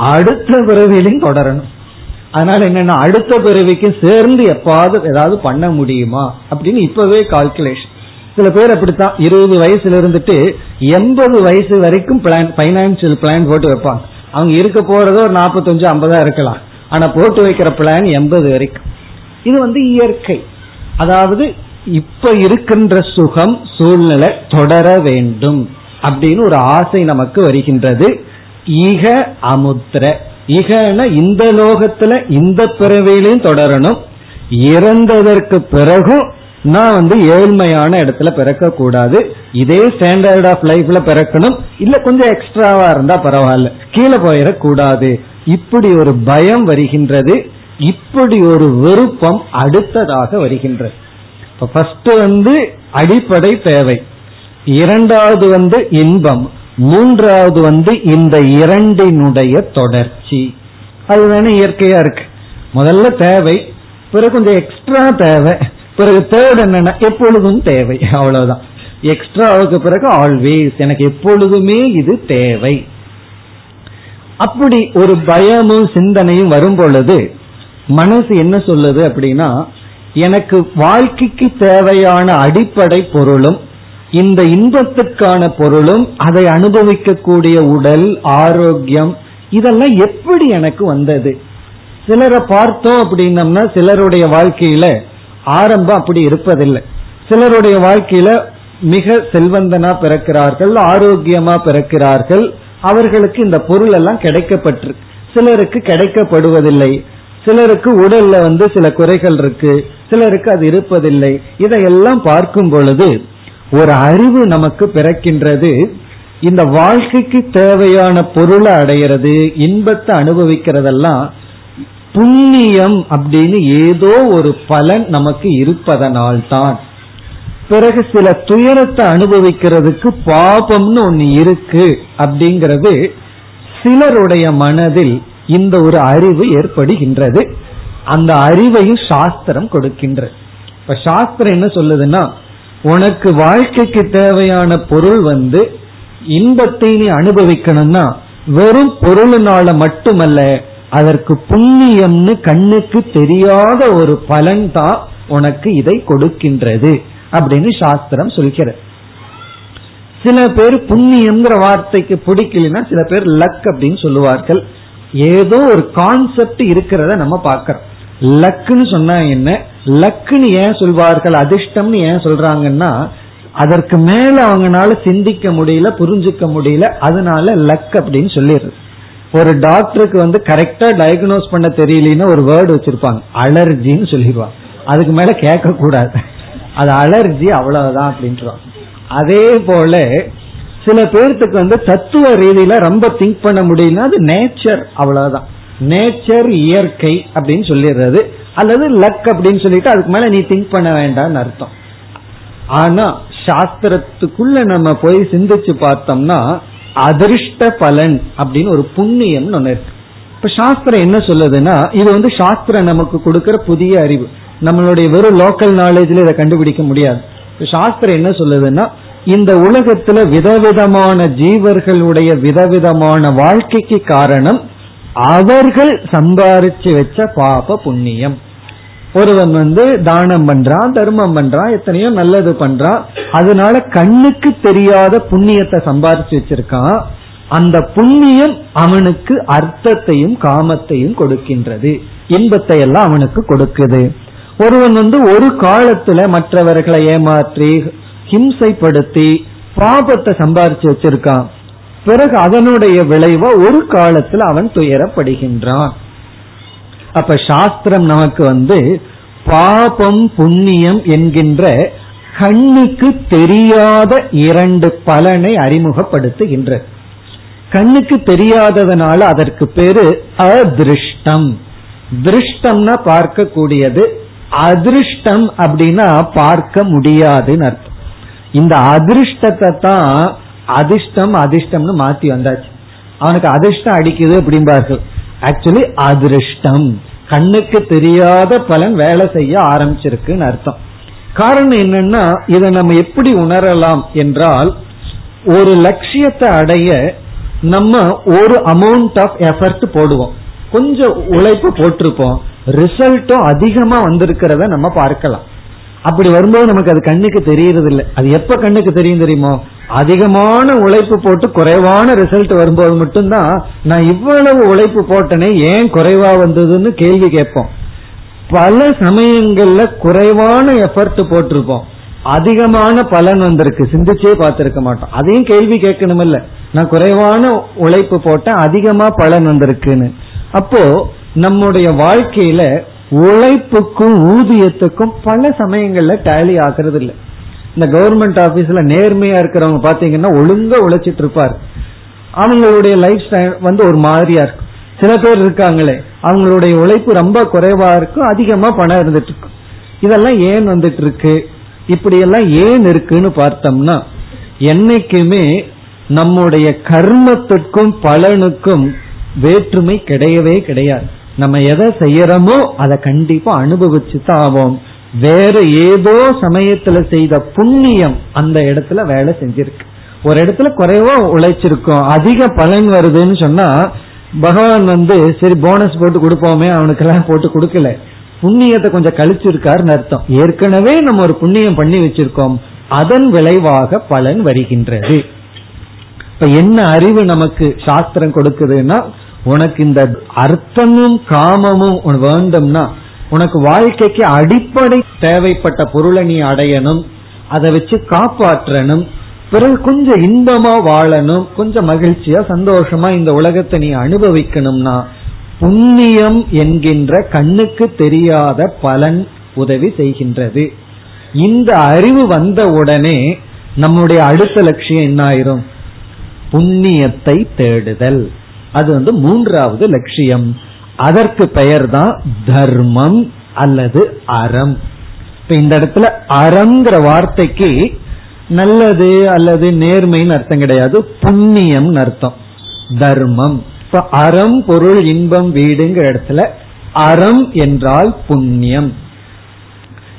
அடுத்த பிறவிலையும் தொடரணும். அதனால என்னன்னா அடுத்த பிறவிக்கு சேர்ந்து எப்பாவது ஏதாவது பண்ண முடியுமா அப்படின்னு இப்பவே கால்குலேஷன் சில பேர் அப்படித்தான் இருபது வயசுல இருந்துட்டு எண்பது வயசு வரைக்கும் பிளான் பைனான்சியல் பிளான் போட்டு வைப்பாங்க. அவங்க இருக்க போறதோ ஒரு நாற்பத்தஞ்சு ஐம்பதா இருக்கலாம். ஆனா போட்டு வைக்கிற பிளான் எண்பது வரைக்கும். இது வந்து இயற்கை. அதாவது இப்ப இருக்கின்ற சுகம் சூழ்நிலை தொடர வேண்டும் அப்படின்னு ஒரு ஆசை நமக்கு வருகின்றது. ஈக அமுத்திர இகன இந்த லோகத்துல இந்த பிறவிலையும் தொடரணும். இறந்ததற்கு பிறகும் நான் வந்து ஏழ்மையான இடத்துல பிறக்க கூடாது இதே ஸ்டாண்டர்ட் ஆஃப் லைஃப்ல பிறக்கணும். இல்ல கொஞ்சம் எக்ஸ்ட்ராவா இருந்தா பரவாயில்ல. கீழே போயிடக்கூடாது. இப்படி ஒரு பயம் வருகின்றது. இப்படி ஒரு விருப்பம் அடுத்ததாக வருகின்றது. ஃபர்ஸ்ட் வந்து அடிப்படை தேவை. இரண்டாவது வந்து இன்பம். மூன்றாவது வந்து இந்த இரண்டினுடைய தொடர்ச்சி. அது வேணா இயற்கையா இருக்கு. முதல்ல தேவை பிறகு கொஞ்சம் எக்ஸ்ட்ரா தேவை பிறகு தேர்ட் என்னன்னா எப்பொழுதும் தேவை அவ்வளவுதான். எக்ஸ்ட்ராவுக்கு பிறகு ஆல்வேஸ் எனக்கு எப்பொழுதுமே இது தேவை. அப்படி ஒரு பயமும் சிந்தனையும் வரும் பொழுது மனசு என்ன சொல்லுது அப்படின்னா எனக்கு வாழ்க்கைக்கு தேவையான அடிப்படை பொருளும் இந்த இன்பத்துக்கான பொருளும் அதை அனுபவிக்கக்கூடிய உடல் ஆரோக்கியம் இதெல்லாம் எப்படி எனக்கு வந்தது? சிலரை பார்த்தோம் அப்படின்னம்னா சிலருடைய வாழ்க்கையில ஆரம்பம் அப்படி இருப்பதில்லை. சிலருடைய வாழ்க்கையில மிக செல்வந்தனா பிறக்கிறார்கள் ஆரோக்கியமா பிறக்கிறார்கள். அவர்களுக்கு இந்த பொருள் எல்லாம் கிடைக்கப்பட்டு சிலருக்கு கிடைக்கப்படுவதில்லை. சிலருக்கு உடல்ல வந்து சில குறைகள் இருக்கு. சிலருக்கு அது இருப்பதில்லை. இதையெல்லாம் பார்க்கும் பொழுது ஒரு அறிவு நமக்கு பிறக்கின்றது. இந்த வாழ்க்கைக்கு தேவையான பொருளை அடையிறது இன்பத்தை அனுபவிக்கிறதெல்லாம் புண்ணியம் அப்படின்னு ஏதோ ஒரு பலன் நமக்கு இருப்பதனால்தான். பிறகு சில துயரத்தை அனுபவிக்கிறதுக்கு பாபம்னு ஒன்னு இருக்கு அப்படிங்கிறது சிலருடைய மனதில் இந்த ஒரு அறிவு ஏற்படுகின்றது. அந்த அறிவையும் சாஸ்திரம் கொடுக்கின்றது இப்ப சாஸ்திரம் என்ன சொல்லுதுன்னா உனக்கு வாழ்க்கைக்கு தேவையான பொருள் வந்து இன்பத்தை நீ அனுபவிக்கணும்னா வெறும் பொருளினால மட்டுமல்ல அதற்கு புண்ணியம்னு கண்ணுக்கு தெரியாத ஒரு பலன் தான் உனக்கு இதை கொடுக்கின்றது அப்படின்னு சாஸ்திரம் சொல்கிறது. சில பேர் புண்ணியம்ங்கிற வார்த்தைக்கு பிடிக்கலன்னா சில பேர் லக் அப்படின்னு சொல்லுவார்கள். ஏதோ ஒரு கான்செப்ட் இருக்கிறத நம்ம பார்க்கிறோம். லக்குன்னு சொன்னா என்ன? லக்குன்னு ஏன் சொல்வார்கள் அதிர்ஷ்டம்னு ஏன் சொல்றாங்கன்னா அதற்கு மேல அவங்கனால சிந்திக்க முடியல புரிஞ்சுக்க முடியல அதனால லக் அப்படின்னு சொல்லிடுறது. ஒரு டாக்டருக்கு வந்து கரெக்டா டயக்னோஸ் பண்ண தெரியலன்னு ஒரு வேர்டு வச்சிருப்பாங்க அலர்ஜின்னு சொல்லிடுவாங்க. அதுக்கு மேல கேட்க கூடாது அது அலர்ஜி அவ்வளவுதான் அப்படின்றாங்க. அதே போல சில பேர்த்துக்கு வந்து தத்துவ ரீதியில ரொம்ப திங்க் பண்ண முடியலன்னா அது நேச்சர் அவ்வளவுதான். நேச்சர் இயற்கை அப்படின்னு சொல்லிடுறது. அல்லது லக் அப்படின்னு சொல்லிட்டு அதுக்கு மேல நீ திங்க் பண்ண வேண்டாம்னு அர்த்தம். ஆனா சாஸ்திரத்துக்குள்ள நம்ம போய் சிந்திச்சு பார்த்தோம்னா அதிர்ஷ்ட பலன் அப்படின்னு ஒரு புண்ணியம் ஒண்ணு இருக்கு. இப்ப சாஸ்திரம் என்ன சொல்லுதுன்னா இது வந்து சாஸ்திரம் நமக்கு கொடுக்கிற புதிய அறிவு. நம்மளுடைய வெறும் லோக்கல் நாலேஜ்ல இதை கண்டுபிடிக்க முடியாது. சாஸ்திரம் என்ன சொல்லுதுன்னா இந்த உலகத்துல விதவிதமான ஜீவர்களுடைய விதவிதமான வாழ்க்கைக்கு காரணம் அவர்கள் சம்பாரிச்சு வச்ச பாப புண்ணியம். ஒருவன் வந்து தானம் பண்றான் தர்மம் பண்றான் எத்தனையோ நல்லது பண்றான் அதனால கண்ணுக்கு தெரியாத புண்ணியத்தை சம்பாரிச்சு வச்சிருக்கான். அந்த புண்ணியம் அவனுக்கு அர்த்தத்தையும் காமத்தையும் கொடுக்கின்றது. இன்பத்தை எல்லாம் அவனுக்கு கொடுக்குது. ஒருவன் வந்து ஒரு காலத்துல மற்றவர்களை ஏமாற்றி ஹிம்சைப்படுத்தி பாபத்தை சம்பாரிச்சு வச்சிருக்கான். பிறகு அதனுடைய விளைவ ஒரு காலத்துல அவன் துயரப்படுகின்றான். அப்ப சாஸ்திரம் நமக்கு வந்து பாபம் புண்ணியம் என்கின்ற கண்ணுக்கு தெரியாத இரண்டு பலனை அறிமுகப்படுத்துகின்ற கண்ணுக்கு தெரியாததனால அதற்கு பேரு அதிருஷ்டம். திருஷ்டம்னா பார்க்கக்கூடியது அதிருஷ்டம் அப்படின்னா பார்க்க முடியாதுன்னு அர்த்தம். இந்த அதிருஷ்டத்தை தான் அதிர்ஷ்டம் அதிர்ஷ்டம்னு மாத்தி வந்தாச்சு. அவனுக்கு அதிர்ஷ்டம் அடிக்குது அப்படிம்பார்கள். ஆக்சுவலி அதிர்ஷ்டம். கண்ணுக்கு தெரியாத பலன் வேலை செய்ய ஆரம்பிச்சிருக்குன்னு அர்த்தம். காரணம் என்னன்னா இதை நம்ம எப்படி உணரலாம் என்றால் ஒரு லட்சியத்தை அடைய நம்ம ஒரு அமௌண்ட் ஆஃப் எஃபர்ட் போடுவோம். கொஞ்சம் உழைப்பு போட்டிருப்போம். ரிசல்ட்டும் அதிகமா வந்திருக்கிறத நம்ம பார்க்கலாம். அப்படி வரும்போது நமக்கு அது கண்ணுக்கு தெரியறது இல்லை அது எப்ப கண்ணுக்கு தெரியும் தெரியுமோ? அதிகமான உழைப்பு போட்டு குறைவான ரிசல்ட் வரும்போது மட்டும்தான் நான் இவ்வளவு உழைப்பு போட்டனே ஏன் குறைவா வந்ததுன்னு கேள்வி கேட்போம். பல சமயங்கள்ல குறைவான எஃபர்ட் போட்டிருப்போம். அதிகமான பலன் வந்திருக்கு. சிந்திச்சே பார்த்திருக்க மாட்டோம். அதையும் கேள்வி கேட்கணும் இல்ல நான் குறைவான உழைப்பு போட்டேன் அதிகமா பலன் வந்திருக்குன்னு. அப்போ நம்முடைய வாழ்க்கையில உழைப்புக்கும் ஊதியத்துக்கும் பல சமயங்கள்ல டேலி ஆகிறது இல்லை இந்த கவர்மெண்ட் ஆபீஸ்ல நேர்மையா இருக்கிறவங்க பாத்தீங்கன்னா ஒழுங்கா உழைச்சிட்டு இருப்பார். அவங்களுடைய லைஃப் ஸ்டைல் வந்து ஒரு மாதிரியா இருக்கும். சில பேர் இருக்காங்களே அவங்களுடைய உழைப்பு ரொம்ப குறைவா இருக்கும் அதிகமா பணம் இருந்துட்டு இருக்கும். இதெல்லாம் ஏன் வந்துட்டு இருக்கு? இப்படி எல்லாம் ஏன் இருக்குன்னு பார்த்தோம்னா என்னைக்குமே நம்முடைய கர்மத்துக்கும் பலனுக்கும் வேற்றுமை கிடையவே கிடையாது. நம்ம எதை செய்யறோமோ அதை கண்டிப்பா அனுபவிச்சு தான் ஆவோம். வேற ஏதோ சமயத்துல செய்த புண்ணியம் அந்த இடத்துல வேலை செஞ்சிருக்கு. ஒரு இடத்துல குறைவா உழைச்சிருக்கோம் அதிக பலன் வருதுன்னு சொன்னா பகவான் வந்து சரி போனஸ் போட்டு கொடுப்போமே அவனுக்கு எல்லாம் போட்டு கொடுக்கல. புண்ணியத்தை கொஞ்சம் கழிச்சிருக்காருன்னு அர்த்தம். ஏற்கனவே நம்ம ஒரு புண்ணியம் பண்ணி வச்சிருக்கோம். அதன் விளைவாக பலன் வருகின்றது. இப்ப என்ன அறிவு நமக்கு சாஸ்திரம் கொடுக்குதுன்னா உனக்கு இந்த அர்த்தமும் காமமும் வேண்டும்னா உனக்கு வாழ்க்கைக்கு அடிப்படை தேவைப்பட்ட பொருளை நீ அடையணும் அதை வச்சு காப்பாற்றணும் பிறகு கொஞ்சம் இன்பமா வாழணும் கொஞ்சம் மகிழ்ச்சியா சந்தோஷமா இந்த உலகத்தை நீ அனுபவிக்கணும்னா புண்ணியம் என்கின்ற கண்ணுக்கு தெரியாத பலன் உதவி செய்கின்றது. இந்த அறிவு வந்த உடனே நம்முடைய அடுத்த லட்சியம் என்ன ஆயிரும் புண்ணியத்தை தேடுதல். அது வந்து மூன்றாவது லட்சியம். அதற்கு பெயர் தான் தர்மம் அல்லது அறம். இப்ப இந்த இடத்துல அறங்கிற வார்த்தைக்கு நல்லது அல்லது நேர்மைன்னு அர்த்தம் கிடையாது. புண்ணியம் அர்த்தம். தர்மம். இப்ப அறம் பொருள் இன்பம் வீடுங்கிற இடத்துல அறம் என்றால் புண்ணியம்.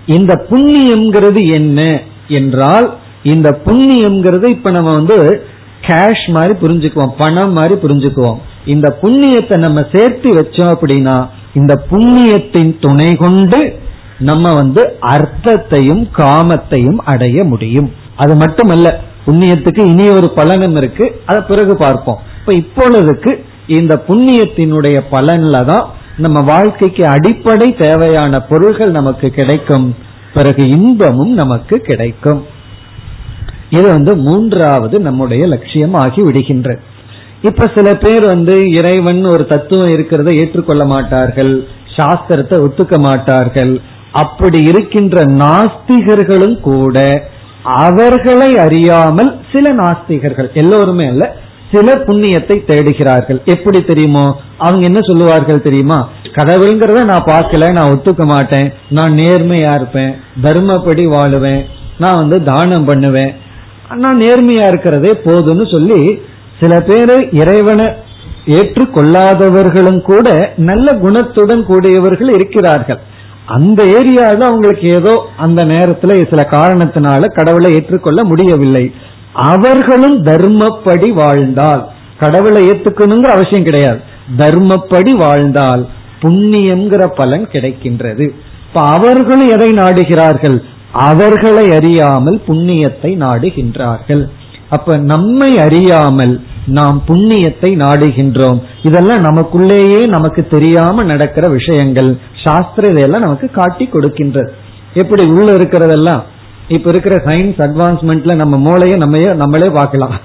இந்த புண்ணியம்ங்கிறது என்ன? என்றால் இந்த புண்ணியம்ங்கிறது இப்ப நம்ம வந்து கேஷ் மாதிரி புரிஞ்சுக்குவோம் பணம் மாதிரி புரிஞ்சுக்குவோம். இந்த புண்ணியத்தை நம்ம சேர்த்து வச்சோம் அப்படின்னா இந்த புண்ணியத்தின் துணை கொண்டு நம்ம வந்து அர்த்தத்தையும் காமத்தையும் அடைய முடியும். அது மட்டுமல்ல புண்ணியத்துக்கு இனி ஒரு பலனும் இருக்கு. அதை பிறகு பார்ப்போம். இப்ப இப்பொழுதுக்கு இந்த புண்ணியத்தினுடைய பலன்ல தான் நம்ம வாழ்க்கைக்கு அடிப்படை தேவையான பொருள்கள் நமக்கு கிடைக்கும். பிறகு இன்பமும் நமக்கு கிடைக்கும். இது வந்து மூன்றாவது நம்முடைய லட்சியம் ஆகி விடுகின்றது இப்ப சில பேர் வந்து இறைவன் ஒரு தத்துவம் இருக்கிறத ஏற்றுக்கொள்ள மாட்டார்கள் சாஸ்திரத்தை ஒத்துக்க மாட்டார்கள். அப்படி இருக்கின்ற நாஸ்திகர்களும் கூட அவர்களை அறியாமல் சில நாஸ்திகர்கள் எல்லோருமே அல்ல சில புண்ணியத்தை தேடுகிறார்கள். எப்படி தெரியுமோ? அவங்க என்ன சொல்லுவார்கள் தெரியுமா? கடவுள்ங்கிறத நான் பார்க்கல நான் ஒத்துக்க மாட்டேன் நான் நேர்மையா இருப்பேன் தர்மப்படி வாழுவேன் நான் வந்து தானம் பண்ணுவேன் நான் நேர்மையா இருக்கிறதே போதும்னு சொல்லி சில பேரு இறைவனை ஏற்றுக்கொள்ளாதவர்களும் கூட நல்ல குணத்துடன் கூடியவர்கள் இருக்கிறார்கள். அந்த ஏரியாவில் அவங்களுக்கு ஏதோ அந்த நேரத்துல சில காரணத்தினால கடவுளை ஏற்றுக்கொள்ள முடியவில்லை. அவர்களும் தர்மப்படி வாழ்ந்தால். கடவுளை ஏத்துக்கணுங்கிற அவசியம் கிடையாது. தர்மப்படி வாழ்ந்தால் புண்ணியங்கிற பலன் கிடைக்கின்றது. இப்ப அவர்களும் எதை நாடுகிறார்கள்? அவர்களை அறியாமல் புண்ணியத்தை நாடுகின்றார்கள். அப்ப நம்மை அறியாமல் நாம் புண்ணியத்தை நாடுகின்றோம். இதெல்லாம் நமக்குள்ளேயே நமக்கு தெரியாம நடக்கிற விஷயங்கள். சாஸ்திர இதெல்லாம் நமக்கு காட்டி கொடுக்கின்றது. எப்படி உள்ள இருக்கிறதெல்லாம்? இப்ப இருக்கிற சயின்ஸ் அட்வான்ஸ்மெண்ட்ல நம்ம மூளைய நம்ம நம்மளே பார்க்கலாம்.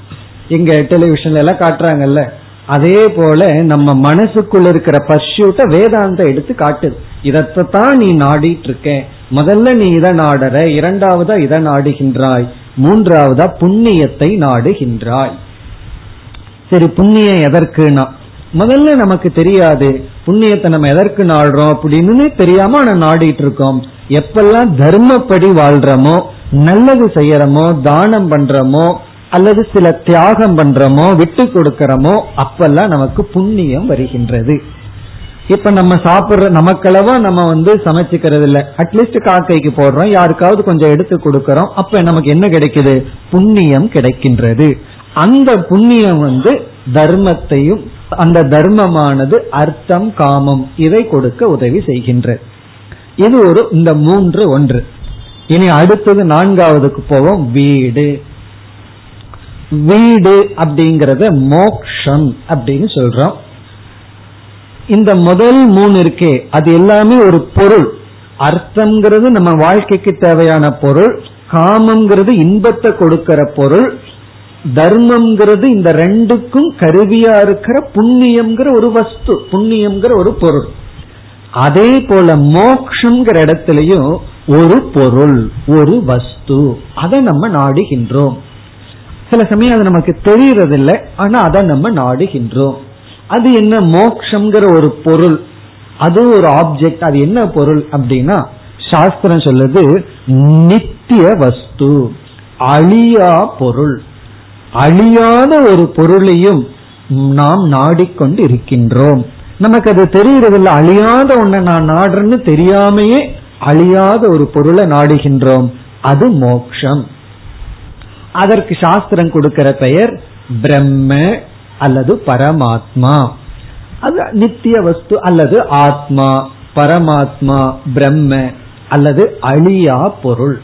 இங்க டெலிவிஷன்ல எல்லாம் காட்டுறாங்கல்ல. அதே போல நம்ம மனசுக்குள்ள இருக்கிற பர்சியூட்ட வேதாந்த எடுத்து காட்டுது. இதத்தான் நீ நாடிட்டு இருக்க. முதல்ல நீ இதை நாடற இரண்டாவதா இதை நாடுகின்றாய் மூன்றாவதா புண்ணியத்தை நாடுகின்றாய். சரி புண்ணியம் எதற்குனா? முதல்ல நமக்கு தெரியாது புண்ணியத்தை நம்ம எதற்கு நாடுறோம் அப்படின்னு தெரியாம ஆனா நாடிட்டு இருக்கோம் எப்பெல்லாம் தர்மப்படி வாழ்றோமோ நல்லது செய்யறோமோ தானம் பண்றோமோ அல்லது சில தியாகம் பண்றோமோ விட்டு கொடுக்கறோமோ அப்பெல்லாம் நமக்கு புண்ணியம் வருகின்றது. இப்ப நம்ம சாப்பிடுற நமக்களவா நம்ம வந்து சமைச்சுக்கிறது இல்ல அட்லீஸ்ட் காக்கைக்கு போடுறோம். யாருக்காவது கொஞ்சம் எடுத்து கொடுக்கறோம். அப்ப நமக்கு என்ன கிடைக்குது? புண்ணியம் கிடைக்கின்றது. அந்த புண்ணியம் வந்து தர்மத்தையும் அந்த தர்மமானது அர்த்தம் காமம் இதை கொடுக்க உதவி செய்கின்றது இது ஒரு இந்த மூன்று ஒன்று. இனி அடுத்தது நான்காவதுக்கு போவோம். வீடு. வீடு அப்படிங்கறத மோக்ஷம் அப்படின்னு சொல்றோம். இந்த முதல் மூணு இருக்கே அது எல்லாமே ஒரு பொருள். அர்த்தம்ங்கிறது நம்ம வாழ்க்கைக்கு தேவையான பொருள் காமங்கிறது இன்பத்தை கொடுக்கிற பொருள் தர்மம்ங்கிறது இந்த ரெண்டுக்கும் கருவியா இருக்கிற புண்ணியம்ங்கிற ஒரு வஸ்து புண்ணியம்ங்கிற ஒரு பொருள். அதே போல மோக்ஷங்கிற இடத்துலயும் ஒரு பொருள் ஒரு வஸ்து. அதை நம்ம நாடுகின்றோம். சில சமயம் அது நமக்கு தெரியறதில்லை ஆனா அதை நம்ம நாடுகின்றோம். அது என்ன மோக்ஷங்கிற ஒரு பொருள். அது ஒரு ஆப்ஜெக்ட் அது என்ன பொருள் அப்படின்னா சாஸ்திரம் சொல்லுது நித்திய வஸ்து அழியா பொருள். அழியாத ஒரு பொருளையும் நாம் நாடிக்கொண்டு இருக்கின்றோம் நமக்கு அது தெரியறதில்ல அழியாத ஒன்ன நான் நாடுறேன்னு தெரியாமையே அழியாத ஒரு பொருளை நாடுகின்றோம். அது மோக்ஷம். அதற்கு சாஸ்திரம் கொடுக்கிற பெயர் பிரம்ம அல்லது பரமாத்மா. அது நித்திய வஸ்து அல்லது ஆத்மா பரமாத்மா பிரம்ம அல்லது அழியா பொருள்.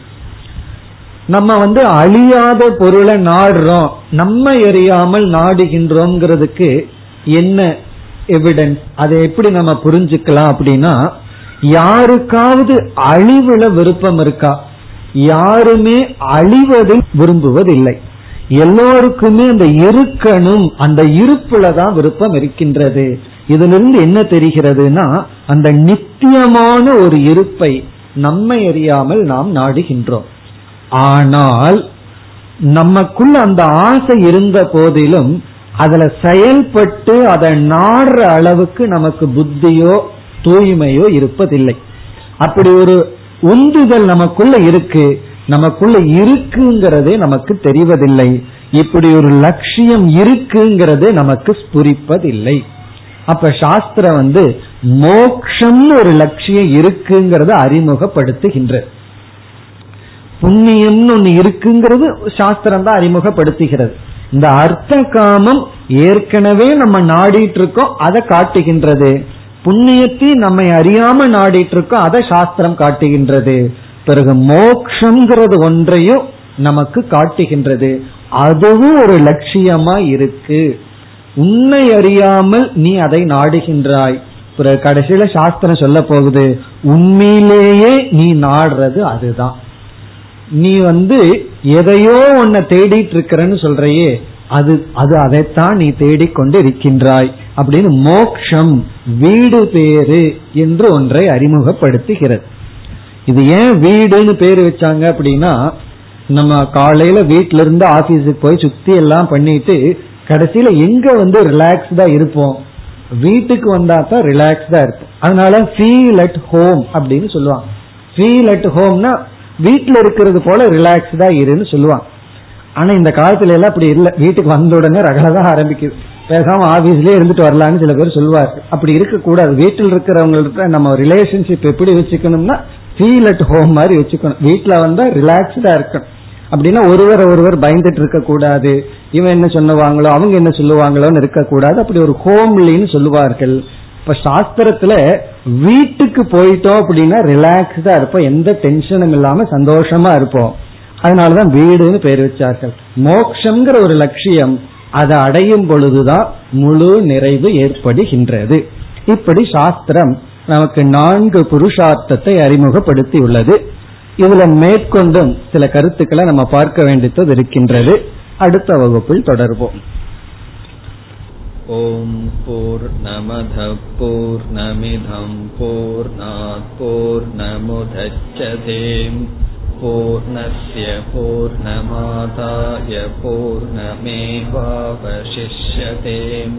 நம்ம வந்து அழியாத பொருளை நாடுறோம் நம்ம எறியாமல் நாடுகின்றோங்கிறதுக்கு என்ன எவிடன்ஸ் அதை எப்படி நம்ம புரிஞ்சுக்கலாம் அப்படின்னா யாருக்காவது அழிவுல விருப்பம் இருக்கா? யாருமே அழிவதை விரும்புவதில்லை. எல்லோருக்குமே அந்த இருக்கணும் அந்த இருப்புல தான் விருப்பம் இருக்கின்றது. இதிலிருந்து என்ன தெரிகிறதுனா அந்த நித்தியமான ஒரு இருப்பை நம்மை அறியாமல் நாம் நாடுகின்றோம். ஆனால் நமக்குள்ள அந்த ஆசை இருந்த போதிலும் அதுல செயல்பட்டு அதை நாடுற அளவுக்கு நமக்கு புத்தியோ தூய்மையோ இருப்பதில்லை. அப்படி ஒரு உந்துதல் நமக்குள்ள இருக்கு. நமக்குள்ள இருக்குங்கிறதே நமக்கு தெரிவதில்லை. இப்படி ஒரு லட்சியம் இருக்குங்கிறதே நமக்கு ஸ்புரிப்பதில்லை. அப்ப சாஸ்திரம் வந்து மோக்ஷம்னு ஒரு லட்சியம் இருக்குங்கிறத அறிமுகப்படுத்துகின்ற. புண்ணியம்னு ஒண்ணு இருக்குங்கிறது சாஸ்திரம் தான் அறிமுகப்படுத்துகிறது. இந்த அர்த்த காமம் ஏற்கனவே நம்ம நாடிட்டு இருக்கோம் அதை காட்டுகின்றது. புண்ணியத்தை நம்மை அறியாம நாடிட்டு இருக்கோம் அதை சாஸ்திரம் காட்டுகின்றது. பிறகு மோக்ஷங்கிறது ஒன்றையும் நமக்கு காட்டுகின்றது. அதுவும் ஒரு லட்சியமா இருக்கு. உன்னை அறியாமல் நீ அதை நாடுகின்றாய். பிறகு கடைசியில சாஸ்திரம் சொல்ல போகுது உண்மையிலேயே நீ நாடுறது அதுதான். நீ வந்து எதையோ உன்னை தேடிட்டு இருக்கிறன்னு சொல்றையே அது அது அதைத்தான் நீ தேடிக்கொண்டு இருக்கின்றாய். அப்படின்னு மோக்ஷம் வீடு பேரு என்று ஒன்றை அறிமுகப்படுத்துகிறது. இது ஏன் வீடுன்னு பேர் வச்சாங்க அப்படின்னா நம்ம காலையில வீட்ல இருந்து ஆபீஸுக்கு போய் சுத்தி எல்லாம் பண்ணிட்டு கடைசியில எங்க வந்து ரிலாக்ஸ்டா இருப்போம்? வீட்டுக்கு வந்தா தான் ரிலாக்ஸ்டா இருக்கும் அதனால ஃபீல் அட் ஹோம் அப்படின்னு சொல்லுவாங்க. ஃபீல் அட் ஹோம்னா வீட்டுல இருக்கிறது போல ரிலாக்ஸ்டா இருன்னு சொல்லுவாங்க. ஆனா இந்த காலத்துல எல்லாம் அப்படி இல்ல. வீட்டுக்கு வந்த உடனே ரகலதான் ஆரம்பிக்குது. பேசாம ஆபீஸ்லயே இருந்துட்டு வரலாம்னு சில பேர் சொல்லுவார் அப்படி இருக்க கூடாது வீட்டில் இருக்கிறவங்கள்ட்ட நம்ம ரிலேஷன்ஷிப் எப்படி வச்சுக்கணும்னா ஃபீல் அட் ஹோம் மாதிரி வச்சுக்கணும். வீட்டுல வந்தா ரிலாக்ஸ்டா இருக்கணும். அப்படின்னா ஒருவர் ஒருவர் பயந்துட்டு இருக்க கூடாது. இவன் என்ன சொல்லுவாங்களோ அவங்க என்ன சொல்லுவாங்களோன்னு இருக்கக்கூடாது அப்படி ஒரு ஹோம்லின்னு சொல்லுவார்கள். இப்ப சாஸ்திரத்துல வீட்டுக்கு போயிட்டோம் அப்படின்னா ரிலாக்ஸ்டா இருப்போம். எந்த டென்ஷனும் இல்லாம சந்தோஷமா இருப்போம். அதனாலதான் வீடுன்னு பேர் வச்சார்கள். மோக்ஷங்கிற ஒரு லட்சியம் அதை அடையும் பொழுதுதான் முழு நிறைவு ஏற்படுகின்றது. இப்படி சாஸ்திரம் நமக்கு நான்கு புருஷார்த்தத்தை அறிமுகப்படுத்தி உள்ளது இதுல மேற்கொண்டும் சில கருத்துக்களை நம்ம பார்க்க வேண்டியது இருக்கின்றது. அடுத்த வகுப்பில் தொடர்வோம். ஓம் போர் நமத போர் நமிதம் போர் போர் நமுதச்சதேம் பூர்ணய பூர்ணமாதாய பூர்ணமேவாவசிஷ்யதேம்